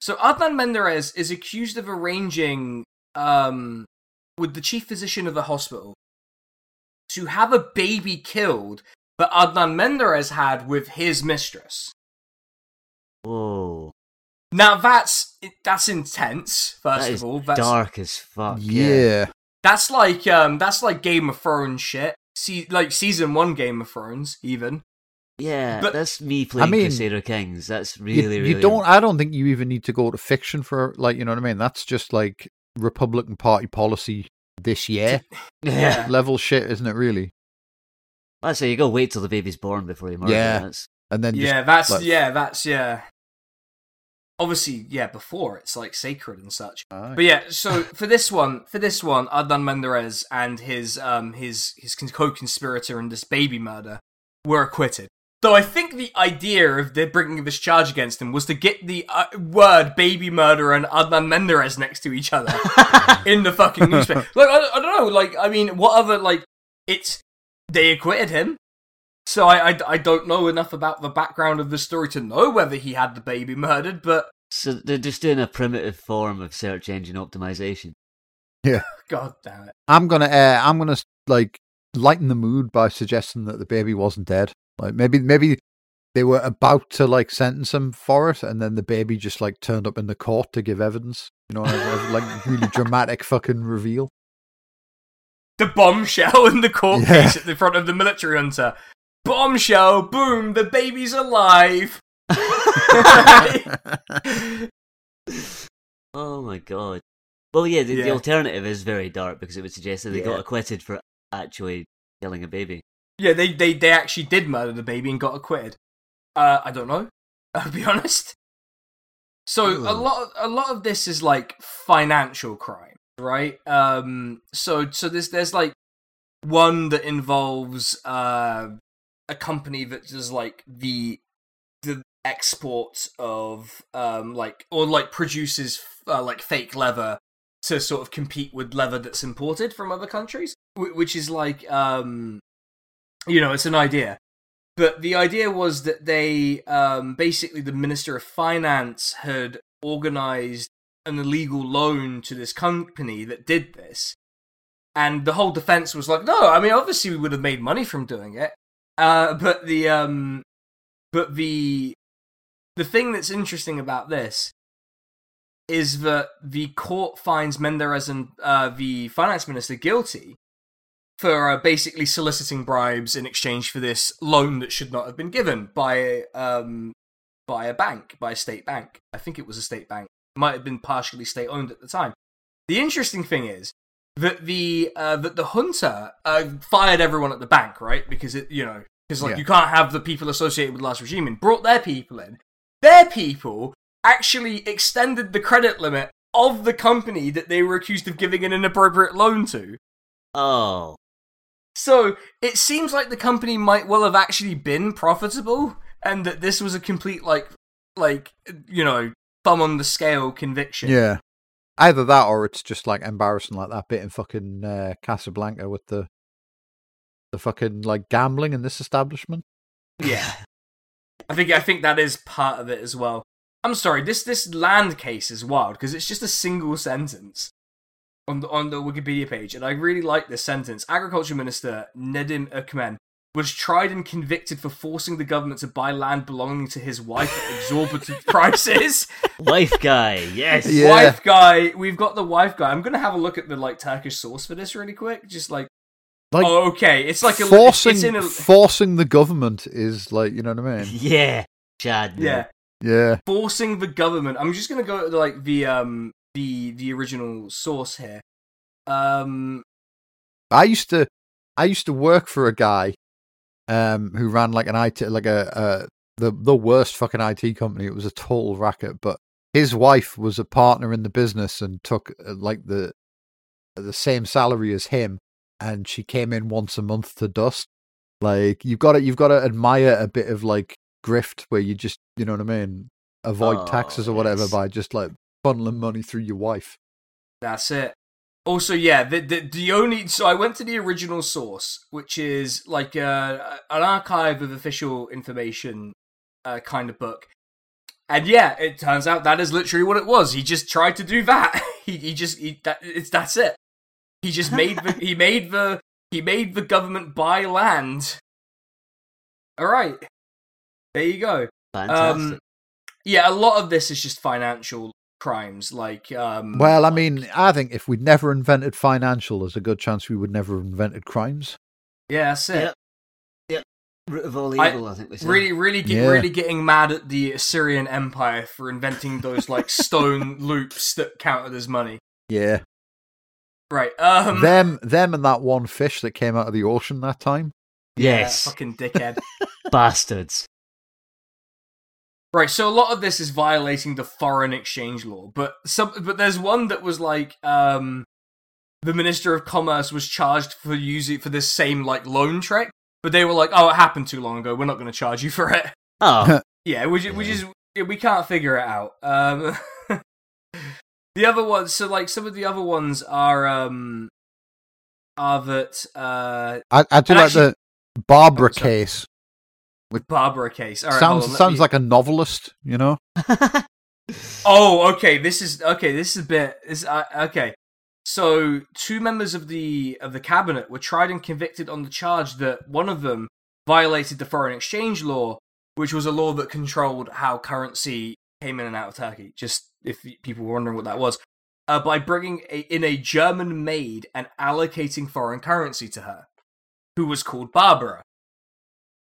Speaker 1: So Adnan Menderes is accused of arranging um, with the chief physician of the hospital to have a baby killed that Adnan Menderes had with his mistress.
Speaker 2: Whoa.
Speaker 1: Now that's that's intense. First
Speaker 2: That is
Speaker 1: of all, that's
Speaker 2: dark as fuck.
Speaker 3: yeah.
Speaker 1: that's like um that's like Game of Thrones shit. See, like season one Game of Thrones, even.
Speaker 2: Yeah,
Speaker 1: But-
Speaker 2: that's me playing I
Speaker 3: mean,
Speaker 2: Crusader Kings. That's
Speaker 3: You-
Speaker 2: really,
Speaker 3: you,
Speaker 2: really.
Speaker 3: don't I don't think you even need to go to fiction for like you know what I mean? That's just like Republican Party policy this [LAUGHS] year
Speaker 2: Yeah. [LAUGHS]
Speaker 3: level shit, isn't it really?
Speaker 2: I say you go wait till the baby's born before you murder.
Speaker 3: Yeah.
Speaker 2: That's,
Speaker 3: And then just,
Speaker 1: yeah, that's
Speaker 3: like-
Speaker 1: yeah, that's yeah. Obviously, yeah. Before it's like sacred and such.
Speaker 3: Aye.
Speaker 1: But yeah, so for this one, for this one, Adnan Menderes and his um his his co-conspirator in this baby murder were acquitted. Though I think the idea of the bringing this charge against him was to get the uh, word baby murder and Adnan Menderes next to each other [LAUGHS] in the fucking newspaper. [LAUGHS] Like I, I don't know, like I mean, what other like it's they acquitted him. So I, I I don't know enough about the background of the story to know whether he had the baby murdered, but
Speaker 2: so they're just doing a primitive form of search engine optimization. Yeah.
Speaker 1: God damn it.
Speaker 3: I'm gonna uh, I'm gonna like lighten the mood by suggesting that the baby wasn't dead. Like maybe maybe they were about to like sentence him for it, and then the baby just like turned up in the court to give evidence. You know, and, like really [LAUGHS] dramatic fucking reveal.
Speaker 1: the bombshell in the court
Speaker 3: Yeah.
Speaker 1: case at the front of the military junta. Bombshell, boom, the baby's alive. [LAUGHS]
Speaker 2: Oh my god. Well, yeah, the, the alternative is very dark because it would suggest that they
Speaker 1: Yeah.
Speaker 2: got acquitted for actually killing a baby.
Speaker 1: Yeah, they, they they actually did murder the baby and got acquitted. Uh, I don't know. [LAUGHS] I'll be honest. So a lot of, a lot of this is like financial crime, right? Um, so so there's there's like one that involves uh a company that does like the the export of um like or like produces uh, like fake leather to sort of compete with leather that's imported from other countries which is like um you know it's an idea. But the idea was that they um basically the minister of finance had organized an illegal loan to this company that did this. And the whole defense was like no i mean obviously we would have made money from doing it. Uh but the um but the the thing that's interesting about this is that the court finds Menderes and uh, the finance minister guilty for uh, basically soliciting bribes in exchange for this loan that should not have been given by um by a bank, by a state bank. I think it was a state bank. It Might have been partially state owned at the time. The interesting thing is that the uh, that the junta uh, fired everyone at the bank, right? Because it, you know, because like
Speaker 3: Yeah.
Speaker 1: you can't have the people associated with the last regime and Brought their people in. Their people actually extended the credit limit of the company that they were accused of giving an inappropriate loan to.
Speaker 2: Oh.
Speaker 1: So it seems like the company might well have actually been profitable, and that this was a complete like, like you know, thumb on the scale conviction.
Speaker 3: Yeah. Either that or it's just like embarrassing like that bit in fucking uh, Casablanca with the the fucking like gambling in this establishment.
Speaker 1: yeah. I think I think that is part of it as well. I'm sorry. This this land case is wild because it's just a single sentence on the on the Wikipedia page, and I really like this sentence. Agriculture Minister Nedim Ökmen was tried and convicted for forcing the government to buy land belonging to his wife at exorbitant [LAUGHS] prices.
Speaker 2: Wife guy, yes. [LAUGHS]
Speaker 3: Yeah.
Speaker 1: Wife guy, we've got the wife guy. I'm gonna have a look at the like Turkish source for this really quick. Just like,
Speaker 3: Like
Speaker 1: oh, okay, it's like a
Speaker 3: forcing
Speaker 1: It's in a,
Speaker 3: forcing the government is like you know what I mean? [LAUGHS]
Speaker 2: Yeah, Chad. man.
Speaker 1: yeah,
Speaker 3: Yeah.
Speaker 1: forcing the government. I'm just gonna go to like the um the the original source here. Um,
Speaker 3: I used to I used to work for a guy um who ran like an IT like a uh the the worst fucking IT company. It was a total racket, but his wife was a partner in the business and took uh, like the the same salary as him and she came in once a month to dust. Like you've got to you've got to admire a bit of like grift where you just you know what I mean avoid
Speaker 2: Oh,
Speaker 3: taxes or whatever
Speaker 2: yes.
Speaker 3: by just like funneling money through your wife.
Speaker 1: That's it. Also, yeah, the, the the only so I went to the original source, which is like uh, an archive of official information uh, kind of book, and yeah, it turns out that is literally what it was. He just tried to do that. [LAUGHS] he he just he, that it's that's it. He just made the he [LAUGHS] made the he made the government buy land. All right, there you go.
Speaker 2: Fantastic.
Speaker 1: Um, yeah, a lot of this is just financial crimes, like um.
Speaker 3: Well, I mean, I think if we'd never invented financial, there's a good chance we would never have invented crimes.
Speaker 1: yeah, that's it.
Speaker 2: Yep. Yep. Root of all evil, I, think we said.
Speaker 1: really really get,
Speaker 3: Yeah.
Speaker 1: really getting mad at the Assyrian Empire for inventing those like stone [LAUGHS] loops that counted as money.
Speaker 3: Yeah,
Speaker 1: Right. Um
Speaker 3: them, them, and that one fish that came out of the ocean that time.
Speaker 1: yeah,
Speaker 2: Yes.
Speaker 1: fucking dickhead. [LAUGHS]
Speaker 2: Bastards.
Speaker 1: Right, so a lot of this is violating the foreign exchange law, but some but there's one that was like um the Minister of Commerce was charged for using for this same like loan trick, but they were like, "Oh, it happened too long ago. We're not going to charge you for it."
Speaker 2: Oh, [LAUGHS]
Speaker 1: Yeah, which which
Speaker 2: Yeah.
Speaker 1: is we can't figure it out. Um, [LAUGHS] the other ones, so like some of the other ones are um are that uh
Speaker 3: I, I do like
Speaker 1: actually-
Speaker 3: the Barbara
Speaker 1: Oh, sorry.
Speaker 3: Case.
Speaker 1: Barbara case. Right,
Speaker 3: sounds
Speaker 1: on,
Speaker 3: sounds
Speaker 1: me-
Speaker 3: like a novelist, you know. [LAUGHS]
Speaker 1: Oh, okay. This is okay. This is a bit. Is uh, okay. So two members of the of the cabinet were tried and convicted on the charge that one of them violated the foreign exchange law, which was a law that controlled how currency came in and out of Turkey. Just if people were wondering what that was, uh, by bringing a, in a German maid and allocating foreign currency to her, who was called Barbara.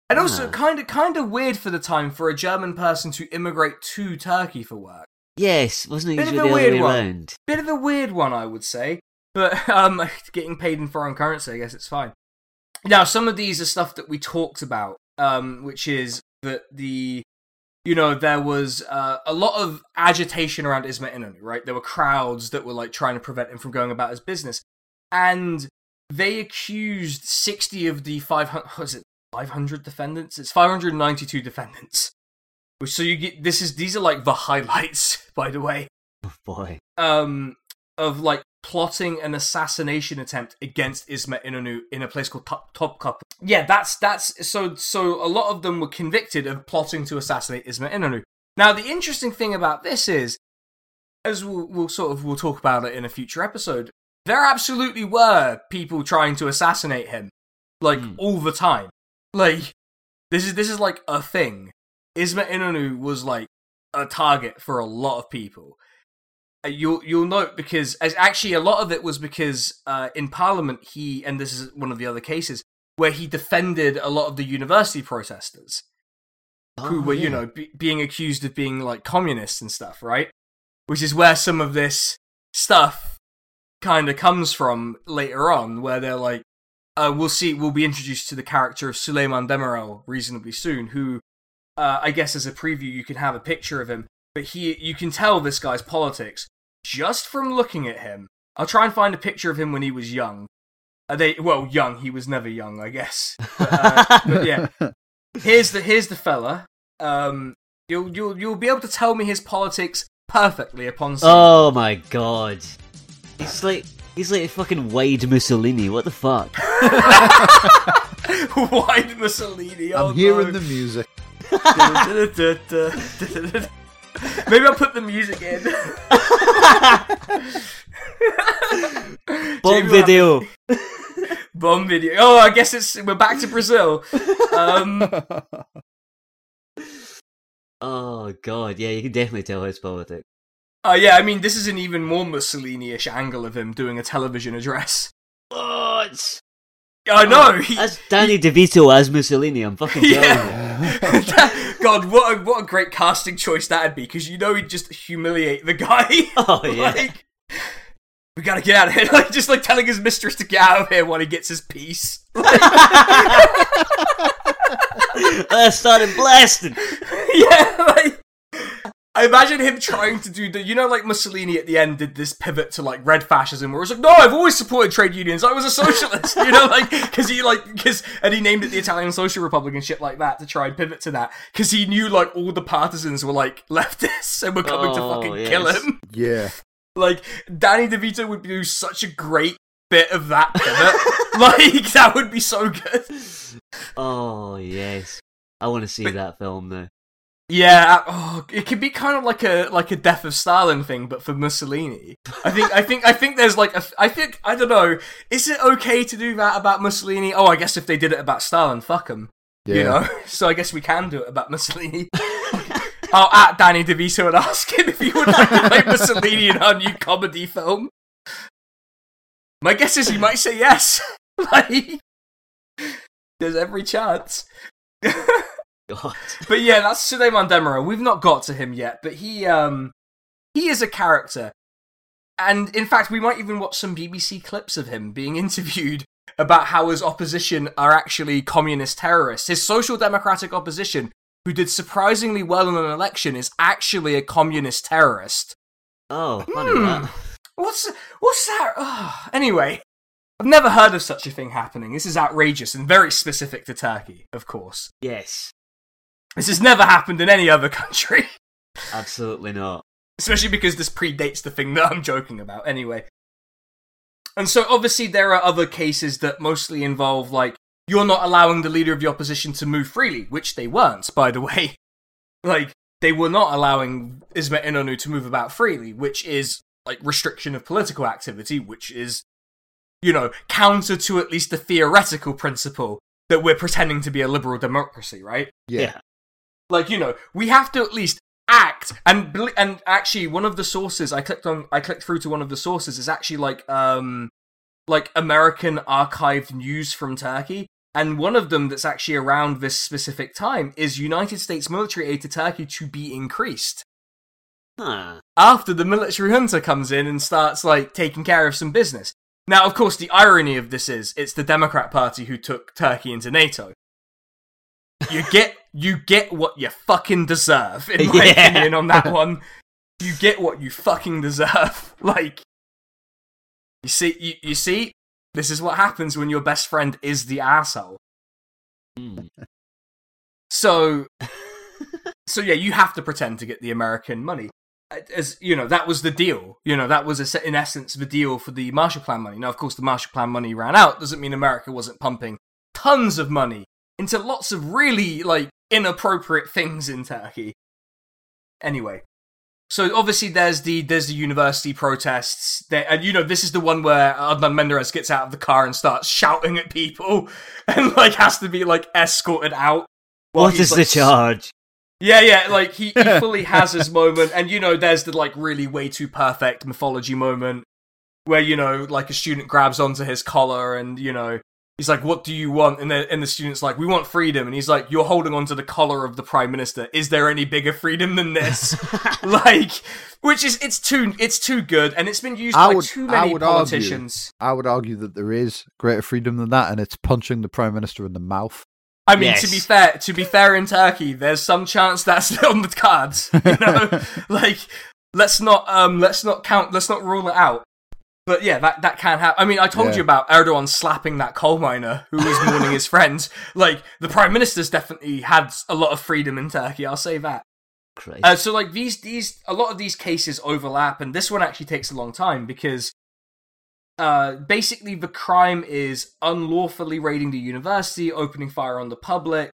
Speaker 1: And also, kind of, kind of weird for the time for a German person to immigrate to Turkey for work.
Speaker 2: yes, wasn't it
Speaker 1: Bit of a weird one.
Speaker 2: around?
Speaker 1: Bit of a weird one, I would say. But [LAUGHS] um, [LAUGHS] getting paid in foreign currency, I guess it's fine. Now, some of these are stuff that we talked about, um, which is that the, you know, there was uh, a lot of agitation around Ismet Inonu, right? There were crowds that were like trying to prevent him from going about his business, and they accused sixty of the five hundred. Was it five hundred defendants? It's five hundred ninety-two defendants. So you get this is these are like the highlights, [LAUGHS] by the way
Speaker 2: Oh, boy.
Speaker 1: um of like plotting an assassination attempt against Ismet Inonu in a place called Top Topkapı. Yeah, that's that's so so a lot of them were convicted of plotting to assassinate Ismet Inonu. Now the interesting thing about this is as we'll, we'll sort of we'll talk about it in a future episode, there absolutely were people trying to assassinate him like
Speaker 2: Hmm.
Speaker 1: all the time. Like this is this is like a thing. Ismet Inonu was like a target for a lot of people. Uh, You'll you'll note because as actually a lot of it was because uh, in Parliament he and this is one of the other cases where he defended a lot of the university protesters who
Speaker 2: Oh,
Speaker 1: were you know be- being accused of being like communists and stuff, right? Which is where some of this stuff kind of comes from later on, where they're like, uh, we'll see, we'll be introduced to the character of Suleiman Demirel reasonably soon, who uh, I guess as a preview you can have a picture of him, but he you can tell this guy's politics just from looking at him. I'll try and find a picture of him when he was young. Uh, they well, young. He was never young, I guess. [LAUGHS] But, uh, but yeah, here's the here's the fella. Um, you'll you'll you'll be able to tell me his politics perfectly upon seeing.
Speaker 2: Oh my god. He's like he's like a fucking Wade Mussolini. What the fuck? [LAUGHS]
Speaker 1: Wide Mussolini. Oh,
Speaker 3: I'm hearing
Speaker 1: no.
Speaker 3: the music. [LAUGHS]
Speaker 1: Maybe I'll put the music in.
Speaker 2: Bomb
Speaker 1: Jamie
Speaker 2: video. [LAUGHS]
Speaker 1: Bomb video. Oh, I guess it's we're back to Brazil. Um,
Speaker 2: Oh god, yeah, you can definitely tell it's politics.
Speaker 1: Uh, yeah, I mean, this is an even more Mussolini-ish angle of him doing a television address.
Speaker 2: What?
Speaker 1: I know. He,
Speaker 2: That's Danny DeVito as Mussolini. I'm fucking
Speaker 1: Yeah.
Speaker 2: you. [LAUGHS]
Speaker 1: God, what a, what a great casting choice that'd be, because you know he'd just humiliate the guy. [LAUGHS]
Speaker 2: Oh yeah.
Speaker 1: like, we gotta get out of here. [LAUGHS] Like, just like telling his mistress to get out of here while he gets his piece.
Speaker 2: I started blasting.
Speaker 1: yeah, like. I imagine him trying to do the, you know, like Mussolini at the end did this pivot to like red fascism, where it's like, no, I've always supported trade unions. I was a socialist, [LAUGHS] you know, like because he like because and he named it the Italian Social Republic and shit like that to try and pivot to that because he knew like all the partisans were like [LAUGHS] leftists and were coming to
Speaker 2: Oh,
Speaker 1: fucking kill him.
Speaker 3: yeah. [LAUGHS]
Speaker 1: Like Danny DeVito would do such a great bit of that pivot. like that would be so good.
Speaker 2: Oh yes. I want to see
Speaker 1: But-
Speaker 2: that film now.
Speaker 1: Yeah, oh, it could be kind of like a like a death of Stalin thing, but for Mussolini. I think I think I think there's like a I think I don't know. Is it okay to do that about Mussolini? Oh, I guess if they did it about Stalin, fuck them.
Speaker 3: Yeah.
Speaker 1: You know. [LAUGHS] So I guess we can do it about Mussolini. [LAUGHS] I'll at Danny DeVito and ask him if he would like to play Mussolini in our new comedy film. My guess is he might say yes. [LAUGHS] like, there's every chance.
Speaker 2: God. [LAUGHS]
Speaker 1: But yeah, that's Suleiman Demirel. We've not got to him yet, but he um he is a character. And in fact, we might even watch some BBC clips of him being [LAUGHS] interviewed about how his opposition are actually communist terrorists. His social democratic opposition, who did surprisingly well in an election, is actually a communist terrorist.
Speaker 2: Oh, funny
Speaker 1: Hmm.
Speaker 2: that.
Speaker 1: What's what's that? Ugh. Anyway, I've never heard of such a thing happening. This is outrageous and very specific to Turkey, of course.
Speaker 2: Yes.
Speaker 1: This has never happened in any other country. [LAUGHS]
Speaker 2: Absolutely not.
Speaker 1: Especially because this predates the thing that I'm joking about, anyway. And so, obviously, there are other cases that mostly involve, like, you're not allowing the leader of the opposition to move freely, which they weren't, by the way. [LAUGHS] Like, they were not allowing Ismet Inonu to move about freely, which is, like, restriction of political activity, which is, you know, counter to at least the theoretical principle that we're pretending to be a liberal democracy, right?
Speaker 3: Yeah.
Speaker 1: Like you know we have to at least act and and actually one of the sources i clicked on i clicked through to one of the sources is actually like um like american archived news from turkey and one of them that's actually around this specific time is united states military aid to turkey to be increased
Speaker 2: Huh.
Speaker 1: after the military junta comes in and starts like taking care of some business. Now, of course, the irony of this is it's the Democrat Party who took Turkey into NATO. You get you get what you fucking deserve, in [LAUGHS] my
Speaker 2: Yeah.
Speaker 1: opinion, on that one. You get what you fucking deserve. [LAUGHS] Like you see you, you see, this is what happens when your best friend is the asshole. So, [LAUGHS] so yeah, you have to pretend to get the American money. As you know, that was the deal. You know, that was a, in essence the deal for the Marshall Plan money. Now, of course, the Marshall Plan money ran out. Doesn't mean America wasn't pumping tons of money into lots of really like inappropriate things in Turkey. Anyway, so obviously there's the there's the university protests. There, and you know this is the one where Adnan Menderes gets out of the car and starts shouting at people, [LAUGHS] and like has to be like escorted out.
Speaker 2: What
Speaker 1: is
Speaker 2: is the charge?
Speaker 1: yeah, yeah, like he, he [LAUGHS] fully has his moment, and you know, there's the like really way too perfect mythology moment where you know, like a student grabs onto his collar, and you know, he's like, "What do you want?" And the and the student's like, "We want freedom," and he's like, "You're holding on to the collar of the prime minister. Is there any bigger freedom than this?" [LAUGHS] [LAUGHS] like, which is it's too it's too good, and it's been used
Speaker 3: I
Speaker 1: by
Speaker 3: would-
Speaker 1: too
Speaker 3: I
Speaker 1: many
Speaker 3: would argue-
Speaker 1: politicians.
Speaker 3: I would argue that there is greater freedom than that, and it's punching the prime minister in the mouth.
Speaker 1: I mean, to be fair, to be fair, in Turkey, there's some chance that's [LAUGHS] on the cards. You know, like let's not um let's not count let's not rule it out. But yeah, that that can happen. I mean, I told
Speaker 3: Yeah.
Speaker 1: you about Erdogan slapping that coal miner who was [LAUGHS] mourning his friends. Like the prime minister's definitely had a lot of freedom in Turkey. I'll say that. Uh, so like these these a lot of these cases overlap, and this one actually takes a long time because uh, basically the crime is unlawfully raiding the university, opening fire on the public,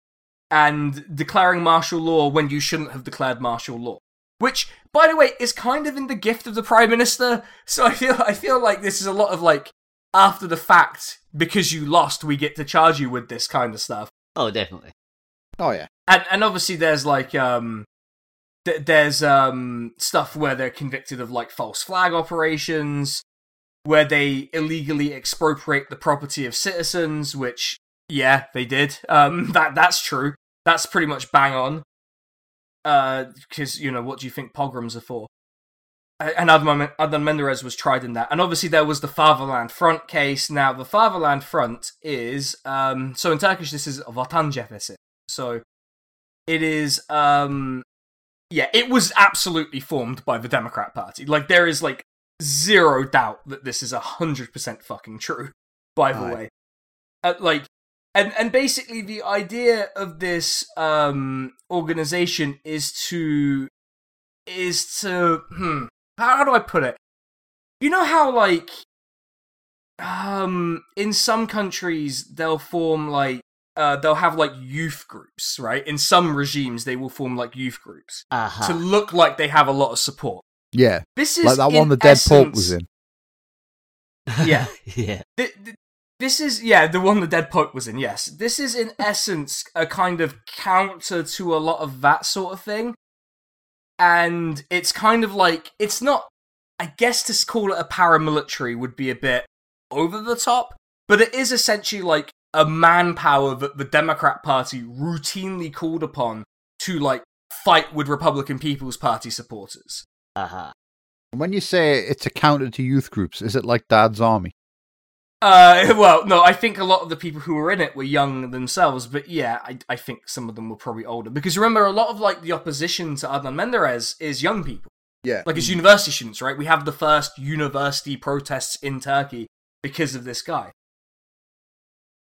Speaker 1: and declaring martial law when you shouldn't have declared martial law. Which, by the way, is kind of in the gift of the prime minister. So I feel I feel like this is a lot of like after the fact because you lost, we get to charge you with this kind of stuff.
Speaker 2: Oh, definitely.
Speaker 3: Oh yeah.
Speaker 1: And and obviously there's like um th- there's um stuff where they're convicted of like false flag operations where they illegally expropriate the property of citizens, which yeah, they did. Um [LAUGHS] that that's true. That's pretty much bang on. Uh because you know, what do you think pogroms are for? Uh, And Adnan Adnan Menderes was tried in that. And obviously there was the Fatherland Front case. Now the Fatherland Front is um so in Turkish this is Vatan Cephesi. So it is um yeah, it was absolutely formed by the Democrat Party. Like there is like zero doubt that this is a hundred percent fucking true. By the
Speaker 3: Aye.
Speaker 1: way, uh, like and and basically the idea of this um organization is to is to hmm how, how do I put it? You know how like um in some countries they'll form like uh, they'll have like youth groups, right? In some regimes, they will form like youth groups
Speaker 2: Aha.
Speaker 1: to look like they have a lot of support.
Speaker 3: Yeah.
Speaker 1: This is
Speaker 3: Like that one the dead
Speaker 1: essence-
Speaker 3: was in.
Speaker 1: Yeah. [LAUGHS]
Speaker 2: yeah.
Speaker 1: Th- th- This is yeah, the one the dead pope was in. Yes, this is in essence a kind of counter to a lot of that sort of thing, and it's kind of like it's not. I guess to call it a paramilitary would be a bit over the top, but it is essentially like a manpower that the Democrat Party routinely called upon to like fight with Republican People's Party supporters.
Speaker 2: Aha.
Speaker 3: And when you say it's a counter to youth groups, is it like Dad's Army?
Speaker 1: Uh, [LAUGHS] well, no, I think a lot of the people who were in it were young themselves, but yeah, I, I think some of them were probably older. Because remember, a lot of like the opposition to Adnan Menderes is young people,
Speaker 3: Yeah.
Speaker 1: like it's university students, right? We have the first university protests in Turkey because of this guy.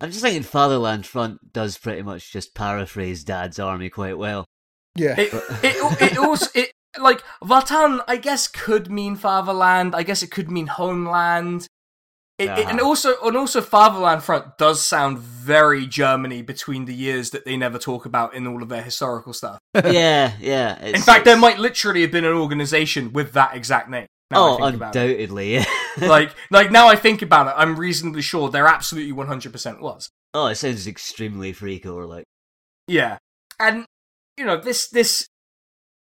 Speaker 2: I'm just thinking Fatherland Front does pretty much just paraphrase Dad's Army quite well.
Speaker 3: Yeah.
Speaker 1: It, it, it also it like Vatan, I guess, could mean fatherland. I guess it could mean homeland. It, it- and
Speaker 2: Uh-huh.
Speaker 1: also, and also, Fatherland Front does sound very Germany between the years that they never talk about in all of their historical stuff.
Speaker 2: yeah, [LAUGHS] yeah.
Speaker 1: In
Speaker 2: it's-
Speaker 1: fact, there might literally have been an organization with that exact name. now
Speaker 2: Oh,
Speaker 1: think about it.
Speaker 2: undoubtedly. Yeah. [LAUGHS]
Speaker 1: like, like now I think about it, I'm reasonably sure there absolutely 100% was.
Speaker 2: oh, it sounds extremely freaky or like.
Speaker 1: Yeah, and you know this this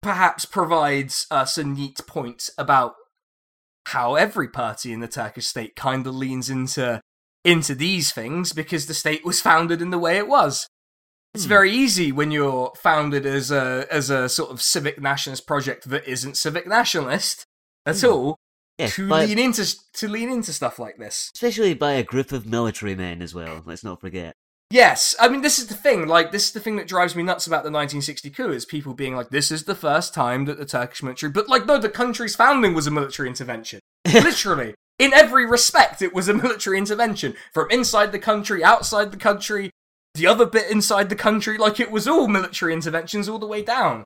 Speaker 1: perhaps provides us a neat point about how every party in the Turkish state kind of leans into into these things because the state was founded in the way it was. It's
Speaker 2: Hmm.
Speaker 1: very easy when you're founded as a as a sort of civic nationalist project that isn't civic nationalist at
Speaker 2: Hmm.
Speaker 1: all
Speaker 2: Yes,
Speaker 1: to lean into to lean into stuff like this.
Speaker 2: especially by a group of military men as well. Let's not forget.
Speaker 1: Yes, I mean this is the thing. Like this is the thing that drives me nuts about the 1960 coup is people being like, "This is the first time that the Turkish military," but like, no, the country's founding was a military intervention. [LAUGHS] Literally, in every respect, it was a military intervention from inside the country, outside the country, the other bit inside the country. Like it was all military interventions all the way down.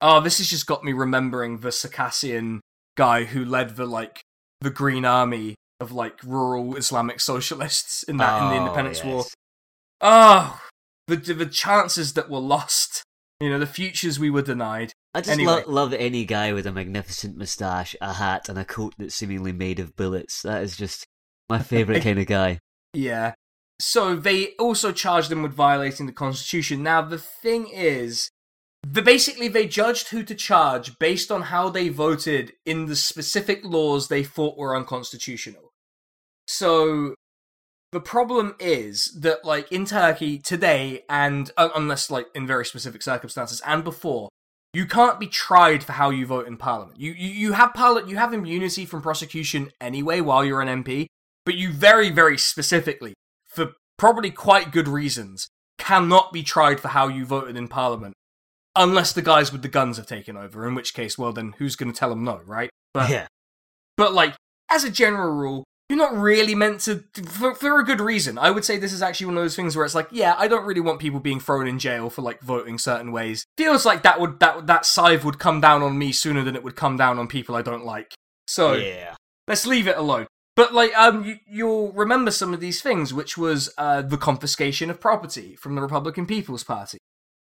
Speaker 1: Oh, this has just got me remembering the Circassian guy who led the like the Green Army of like rural Islamic socialists in that in the
Speaker 2: Oh,
Speaker 1: Independence War. Oh, the the chances that were lost. You know, the futures we were denied.
Speaker 2: I just
Speaker 1: Anyway.
Speaker 2: lo- love any guy with a magnificent moustache, a hat, and a coat that's seemingly made of bullets. That is just my favourite [LAUGHS] kind of guy.
Speaker 1: Yeah. So they also charged them with violating the Constitution. Now the thing is, the basically they judged who to charge based on how they voted in the specific laws they thought were unconstitutional. So the problem is that like in Turkey today and uh, unless like in very specific circumstances and before you can't be tried for how you vote in parliament. You you, you have parliament you have immunity from prosecution anyway while you're an MP, but you very very specifically for probably quite good reasons cannot be tried for how you voted in parliament unless the guys with the guns have taken over in which case well then who's going to tell them no right but
Speaker 2: yeah.
Speaker 1: but like as a general rule you're not really meant to for, for a good reason i would say this is actually one of those things where it's like yeah i don't really want people being thrown in jail for like voting certain ways feels like that would that that scythe would come down on me sooner than it would come down on people i don't like so
Speaker 2: yeah.
Speaker 1: let's leave it alone. But like, um, you, you'll remember some of these things, which was uh, the confiscation of property from the Republican People's Party,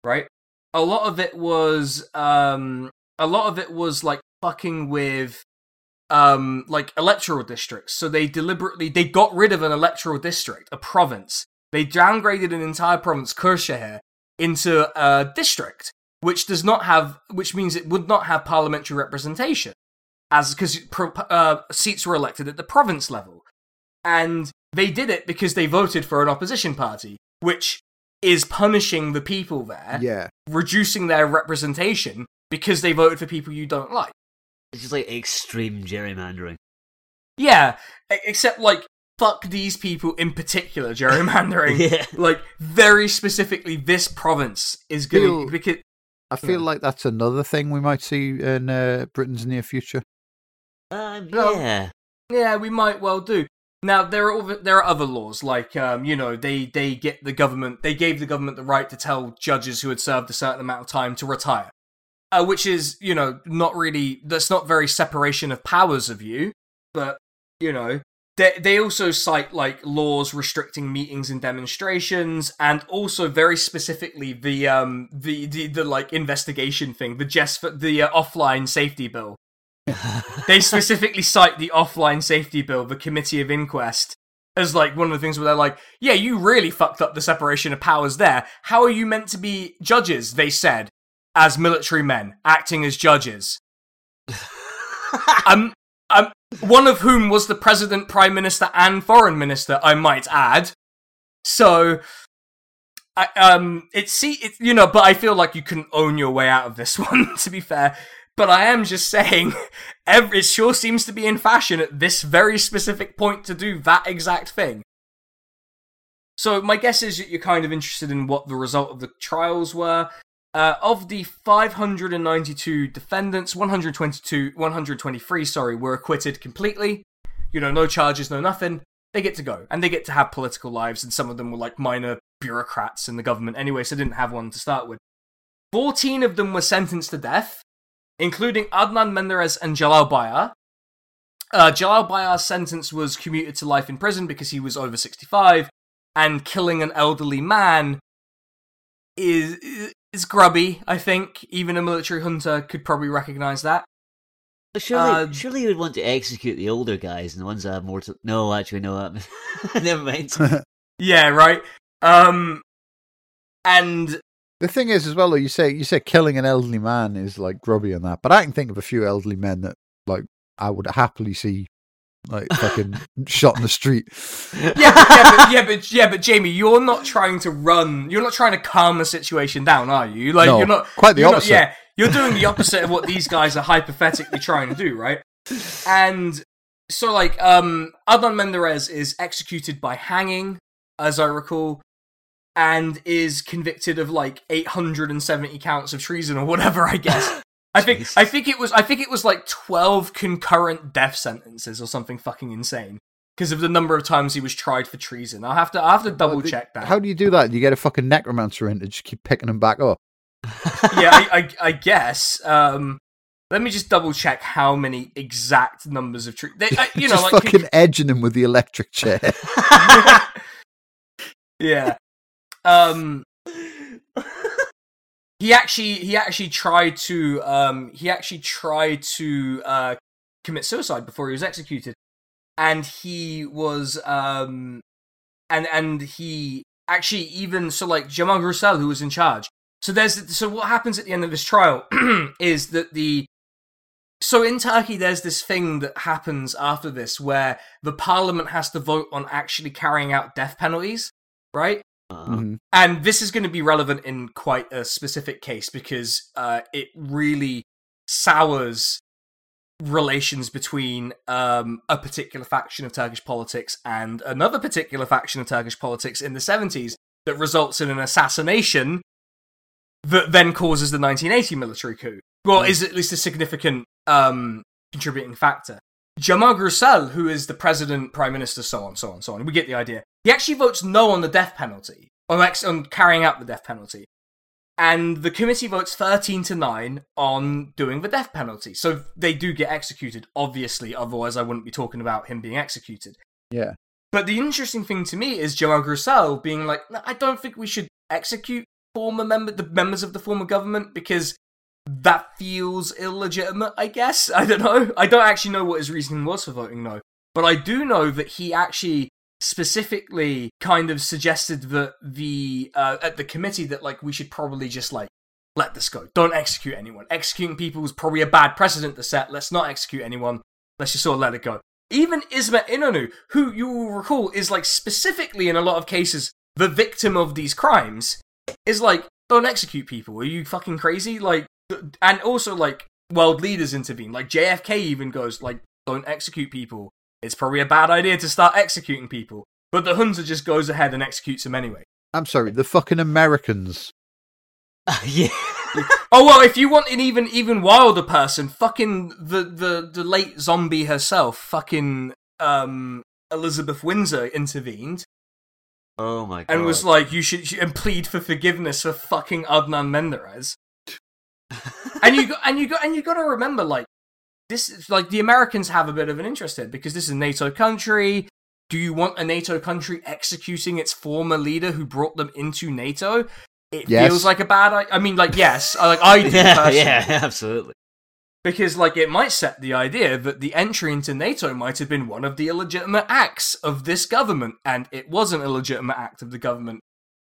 Speaker 1: right? A lot of it was um, a lot of it was like fucking with um like electoral districts. So they deliberately they got rid of an electoral district, a province. They downgraded an entire province, Kırşehir, into a district, which does not have, which means it would not have parliamentary representation, as because uh, seats were elected at the province level, and they did it because they voted for an opposition party, which is punishing the people there,
Speaker 3: Yeah.
Speaker 1: reducing their representation because they voted for people you don't like.
Speaker 2: It's just like extreme gerrymandering.
Speaker 1: Yeah, except like fuck these people in particular gerrymandering. [LAUGHS]
Speaker 2: yeah.
Speaker 1: Like very specifically, this province is going
Speaker 3: Feel-
Speaker 1: to because
Speaker 3: I feel
Speaker 1: Yeah.
Speaker 3: like that's another thing we might see in uh, Britain's near future.
Speaker 2: Um,
Speaker 1: No.
Speaker 2: yeah.
Speaker 1: yeah, we might well do. Now there are other, there are other laws like um, you know they they get the government they gave the government the right to tell judges who had served a certain amount of time to retire, uh, which is you know not really that's not very separation of powers of you, but you know they they also cite like laws restricting meetings and demonstrations and also very specifically the um the the, the like investigation thing the just the uh, offline safety bill [LAUGHS] they specifically cite the offline safety bill, the committee of inquest, as like one of the things where they're like, yeah, you really fucked up the separation of powers there. How are you meant to be judges? They said, as military men acting as judges. um, um, one of whom was the president, prime minister, and foreign minister, I might add. So, I, um, it's see, it, you know, but I feel like you can own your way out of this [LAUGHS] one. To be fair, but I am just saying, [LAUGHS] every, it sure seems to be in fashion at this very specific point to do that exact thing. So my guess is that you're kind of interested in what the result of the trials were. Uh, of the 592 defendants, 122, 123, sorry, were acquitted completely. You know, no charges, no nothing. They get to go, and they get to have political lives, and some of them were like minor bureaucrats in the government anyway, so didn't have one to start with. 14 of them were sentenced to death, including Adnan Menderes and Celal Bayar. Uh, Celal Bayar's sentence was commuted to life in prison because he was over 65, and killing an elderly man is is grubby. I think even a military junta could probably recognize that.
Speaker 2: But Surely,
Speaker 1: Uh,
Speaker 2: surely you would want to execute the older guys and the ones that have more to. No, actually, no. um, [LAUGHS] Never mind. [LAUGHS]
Speaker 1: Yeah, right. Um, and
Speaker 3: The thing is, as well, though, you say you say killing an elderly man is like grubby and that, but I can think of a few elderly men that like I would happily see like fucking shot in the street. [LAUGHS]
Speaker 1: yeah, yeah, but, yeah, but yeah, but Jamie, you're not trying to run. You're not trying to calm the situation down, are you? Like
Speaker 3: No,
Speaker 1: you're not
Speaker 3: quite the
Speaker 1: you're not-
Speaker 3: opposite.
Speaker 1: yeah, you're doing the opposite of what these guys are hypothetically trying to do, right? And so, like, um, Adnan Menderes is executed by hanging, as I recall, and is convicted of like 870 counts of treason or whatever. I guess. [LAUGHS] I think
Speaker 2: Jesus.
Speaker 1: I think it was I think it was like 12 concurrent death sentences or something fucking insane because of the number of times he was tried for treason. I'll have to I'll have to double
Speaker 3: Well,
Speaker 1: check that.
Speaker 3: How do you do that? You get a fucking necromancer in to just keep picking them back up. [LAUGHS]
Speaker 1: yeah, I, I, I guess. Um, let me just double check how many exact numbers of treason. [LAUGHS] You know,
Speaker 3: just
Speaker 1: like
Speaker 3: fucking [LAUGHS] edging him with the electric chair.
Speaker 1: yeah. Um, he actually he actually tried to um he actually tried to uh commit suicide before he was executed, and he was um and and he actually even so like Cemal Gürsel who was in charge. So there's so what happens at the end of this trial [CLEARS THROAT] is that the so in Turkey there's this thing that happens after this where the parliament has to vote on actually carrying out death penalties, right?
Speaker 2: Uh,
Speaker 3: Mhm.
Speaker 1: And this is going to be relevant in quite a specific case because uh, it really sours relations between um, a particular faction of Turkish politics and another particular faction of Turkish politics in the 70s that results in an assassination that then causes the 1980 military coup. Well, is at least a significant um, contributing factor. Cemal Gürsel, who is the president, prime minister, so on, so on, so on. We get the idea. He actually votes no on the death penalty, on, ex- on carrying out the death penalty. And the committee votes 13 to 9 on doing the death penalty. So they do get executed, obviously, otherwise I wouldn't be talking about him being executed.
Speaker 3: Yeah.
Speaker 1: But the interesting thing to me is Cemal Gürsel being like, "No, I don't think we should execute former member, the members of the former government because that feels illegitimate, I guess. [LAUGHS] I don't know. I don't actually know what his reasoning was for voting no. But I do know that he actually specifically kind of suggested that the uh, at the committee that like we should probably just like let this go. Don't execute anyone. Executing people is probably a bad precedent to set. Let's not execute anyone. Let's just sort of let it go. Even Ismet Inonu, who you will recall is like specifically in a lot of cases the victim of these crimes, is like, don't execute people. Are you fucking crazy? Like, and also like world leaders intervene. Like JFK even goes like, don't execute people. It's probably a bad idea to start executing people. But the junta just goes ahead and executes them anyway.
Speaker 3: I'm sorry, the fucking Americans. [LAUGHS]
Speaker 2: yeah.
Speaker 1: Oh well, if you want an even even wilder person, fucking the the the late zombie herself, fucking um Elizabeth Windsor intervened
Speaker 2: Oh my god.
Speaker 1: and was like, you should and plead for forgiveness for fucking Adnan Menderes. and you got and you got and you got to remember, like this is like the Americans have a bit of an interest in because this is a NATO country. Do you want a NATO country executing its former leader who brought them into NATO? It
Speaker 3: Yes.
Speaker 1: feels like a bad. I, I mean, like yes, I- like I [LAUGHS] do
Speaker 2: yeah,
Speaker 1: personally
Speaker 2: yeah, absolutely.
Speaker 1: because like it might set the idea that the entry into NATO might have been one of the illegitimate acts of this government, and it was an illegitimate act of the government.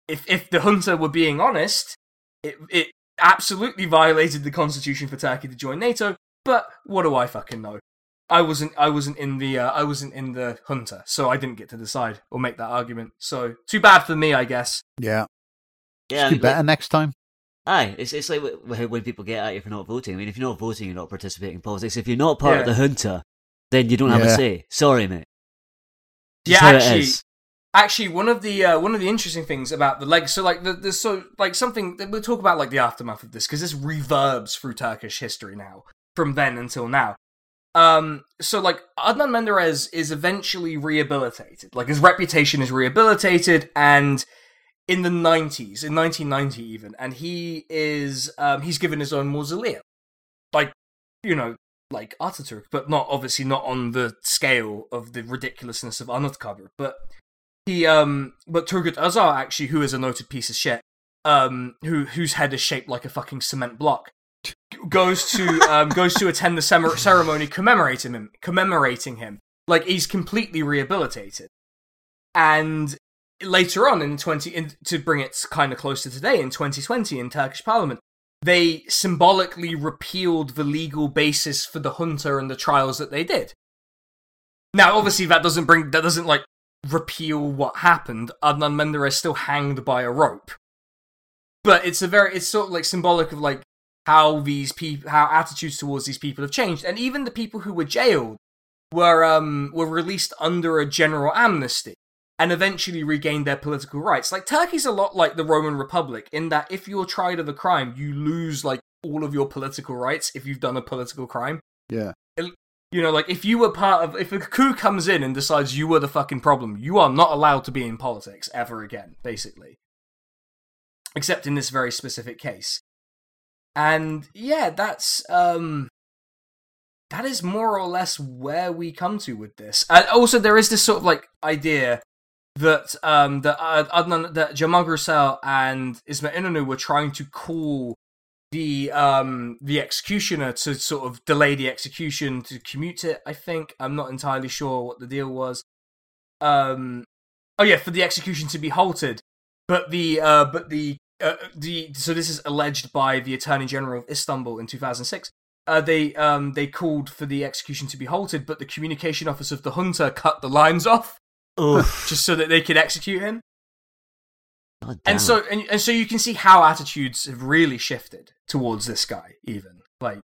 Speaker 1: If if the junta were being honest, it it absolutely violated the constitution for Turkey to join NATO. But what do I fucking know? I wasn't I wasn't in the uh, I wasn't in the junta, so I didn't get to decide or make that argument. So too bad for me, I guess.
Speaker 3: Yeah.
Speaker 2: Yeah, I
Speaker 3: do
Speaker 2: mean,
Speaker 3: better
Speaker 2: like,
Speaker 3: next time.
Speaker 2: aye, it's it's like wh- wh- when people get at you for not voting. I mean, if you're not voting, you're not participating in politics. If you're not part of the junta, then you don't have a say. Sorry, mate.
Speaker 1: Yeah,
Speaker 2: Just how it
Speaker 1: actually,
Speaker 2: is.
Speaker 1: actually one of the uh, one of the interesting things about the leg so like the, the so like something that we'll talk about like the aftermath of this because this reverbs through turkish history now from then until now um so like adnan menderes is eventually rehabilitated like his reputation is rehabilitated and in the 90s in 1990 even and he is um he's given his own mausoleum like you know like Ataturk, but not obviously not on the scale of the ridiculousness of Anıtkabir. But he um but Turgut Özal actually who is a noted piece of shit um who whose head is shaped like a fucking cement block goes to um goes to attend the ceremony commemorating him commemorating him like he's completely rehabilitated and later on in 20 in, to bring it kind of close to today in 2020 in Turkish parliament they symbolically repealed the legal basis for the junta and the trials that they did now obviously that doesn't bring that doesn't like repeal what happened. Adnan Menderes still hanged by a rope. But it's a very it's sort of like symbolic of like how these people how attitudes towards these people have changed. And even the people who were jailed were um were released under a general amnesty and eventually regained their political rights. Like Turkey's a lot like the Roman Republic in that if you're tried of a crime, you lose like all of your political rights if you've done a political crime.
Speaker 3: Yeah.
Speaker 1: You know, like if you were part of, if a coup comes in and decides you were the fucking problem, you are not allowed to be in politics ever again, basically. Except in this very specific case. And yeah, that's, um, that is more or less where we come to with this. And also, there is this sort of like idea that, um, that uh, Adnan, that Cemal Gürsel and Ismail Inonu were trying to call the um the executioner to sort of delay the execution to commute it i think. I'm not entirely sure what the deal was. Um oh yeah for the execution to be halted. But the uh but the uh, the so this is alleged by the attorney general of istanbul in 2006 uh, they um they called for the execution to be halted, but the communication office of the junta cut the lines off [LAUGHS] just so that they could execute him.
Speaker 2: God
Speaker 1: and so and, and so you can see how attitudes have really shifted towards this guy even like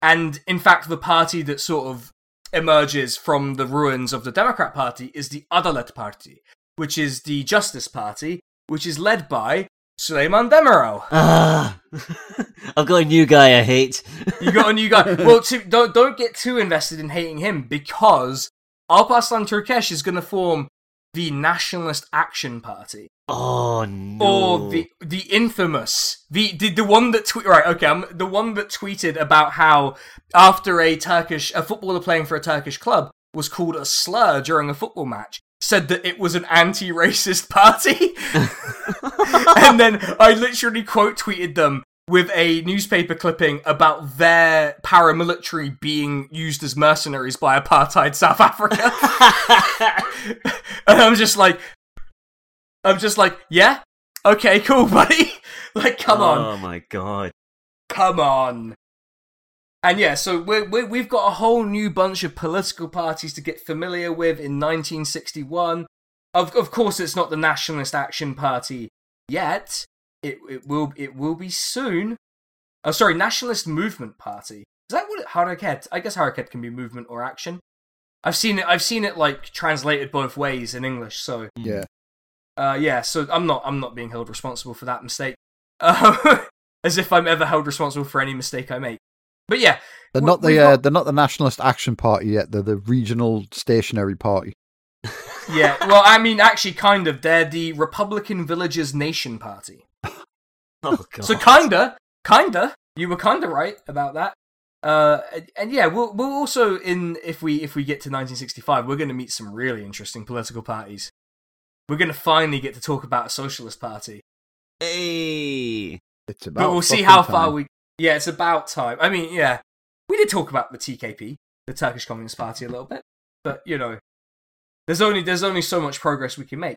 Speaker 1: and in fact the party that sort of emerges from the ruins of the democrat party is the adalet party which is the justice party which is led by Süleyman Demirel.
Speaker 2: Ah, [LAUGHS] I've got a new guy I hate. [LAUGHS]
Speaker 1: You got a new guy. [LAUGHS] well, to, don't don't get too invested in hating him because Alparslan Türkeş is going to form the Nationalist Action Party.
Speaker 2: Oh no!
Speaker 1: or the the infamous the the, the one that tweet right okay I'm, the one that tweeted about how after a Turkish a footballer playing for a Turkish club was called a slur during a football match said that it was an anti-racist [LAUGHS] party [LAUGHS] and then I literally quote tweeted them with a newspaper clipping about their paramilitary being used as mercenaries by apartheid South Africa. [LAUGHS] and I'm just like, I'm just like, yeah, okay, cool, buddy. like, come on,
Speaker 2: Oh my god.
Speaker 1: come on. And yeah, so we we we've got a whole new bunch of political parties to get familiar with in 1961. Of of course, it's not the Nationalist Action Party yet. It it will it will be soon. Oh, sorry, Nationalist Movement Party. Is that what it, Hareket? I guess Hareket can be movement or action. I've seen it. I've seen it like translated both ways in English. So
Speaker 3: Yeah.
Speaker 1: uh, yeah, so I'm not I'm not being held responsible for that mistake. Uh, [LAUGHS] as if I'm ever held responsible for any mistake I make. But yeah,
Speaker 3: They're not
Speaker 1: we've
Speaker 3: the uh,
Speaker 1: got-
Speaker 3: they're not the Nationalist Action Party yet. They're the Regional Stationary Party. [LAUGHS]
Speaker 1: yeah. Well, I mean, actually, kind of. They're the Republican Villagers Nation Party. [LAUGHS]
Speaker 2: Oh god.
Speaker 1: So kinda, kinda. You were kinda right about that. Uh, and, and yeah, we'll we'll also in if we if we get to 1965, we're going to meet some really interesting political parties. We're going to finally get to talk about a socialist party.
Speaker 2: Hey.
Speaker 3: It's about.
Speaker 1: but we'll see how far
Speaker 3: time.
Speaker 1: we. Yeah, it's about time. I mean, yeah, we did talk about the TKP, the Turkish Communist Party, a little bit, but you know, there's only there's only so much progress we can make.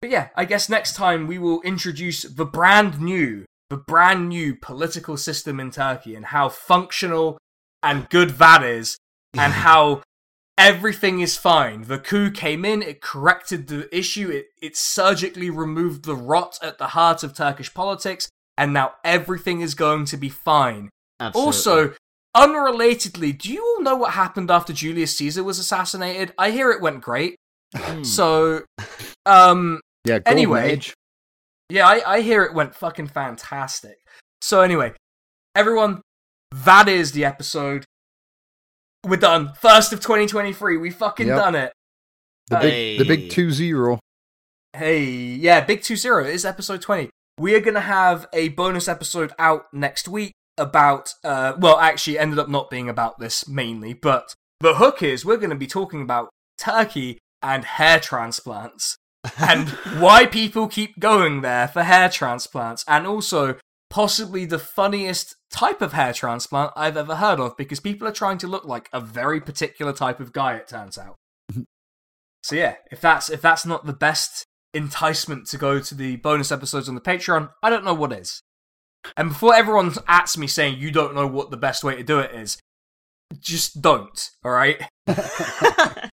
Speaker 1: But yeah, I guess next time we will introduce the brand new, the brand new political system in Turkey and how functional and good that is, and [LAUGHS] how everything is fine. The coup came in, it corrected the issue, it, it surgically removed the rot at the heart of Turkish politics, and now everything is going to be fine.
Speaker 2: Absolutely.
Speaker 1: Also, unrelatedly, do you all know what happened after Julius Caesar was assassinated? I hear it went great.
Speaker 2: Hmm.
Speaker 1: So, [LAUGHS] um,
Speaker 3: Yeah.
Speaker 1: Anyway.
Speaker 3: Age.
Speaker 1: yeah, I, I hear it went fucking fantastic. So anyway, everyone, that is the episode. We're done. First of 2023. We fucking
Speaker 3: Yep.
Speaker 1: done it.
Speaker 3: The big the
Speaker 2: Hey.
Speaker 3: big two zero.
Speaker 1: Hey, yeah, Big 2-0 is episode 20. We are going to have a bonus episode out next week about, uh, well, actually ended up not being about this mainly, but the hook is we're going to be talking about Turkey and hair transplants and [LAUGHS] why people keep going there for hair transplants and also possibly the funniest type of hair transplant I've ever heard of because people are trying to look like a very particular type of guy it turns out. [LAUGHS] so yeah, if that's if that's not the best enticement to go to the bonus episodes on the Patreon, I don't know what is. And before everyone ats me saying you don't know what the best way to do it is, just don't, alright? [LAUGHS]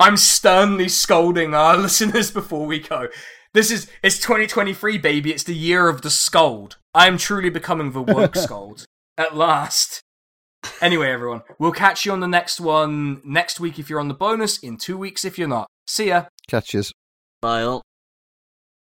Speaker 1: I'm sternly scolding our [LAUGHS] listeners before we go. This is it's 2023, baby. It's the year of the scold. I am truly becoming the woke [LAUGHS] scold at last. Anyway, everyone, we'll catch you on the next one next week if you're on the bonus, in two weeks if you're not. See ya.
Speaker 3: Catches.
Speaker 2: Bye all.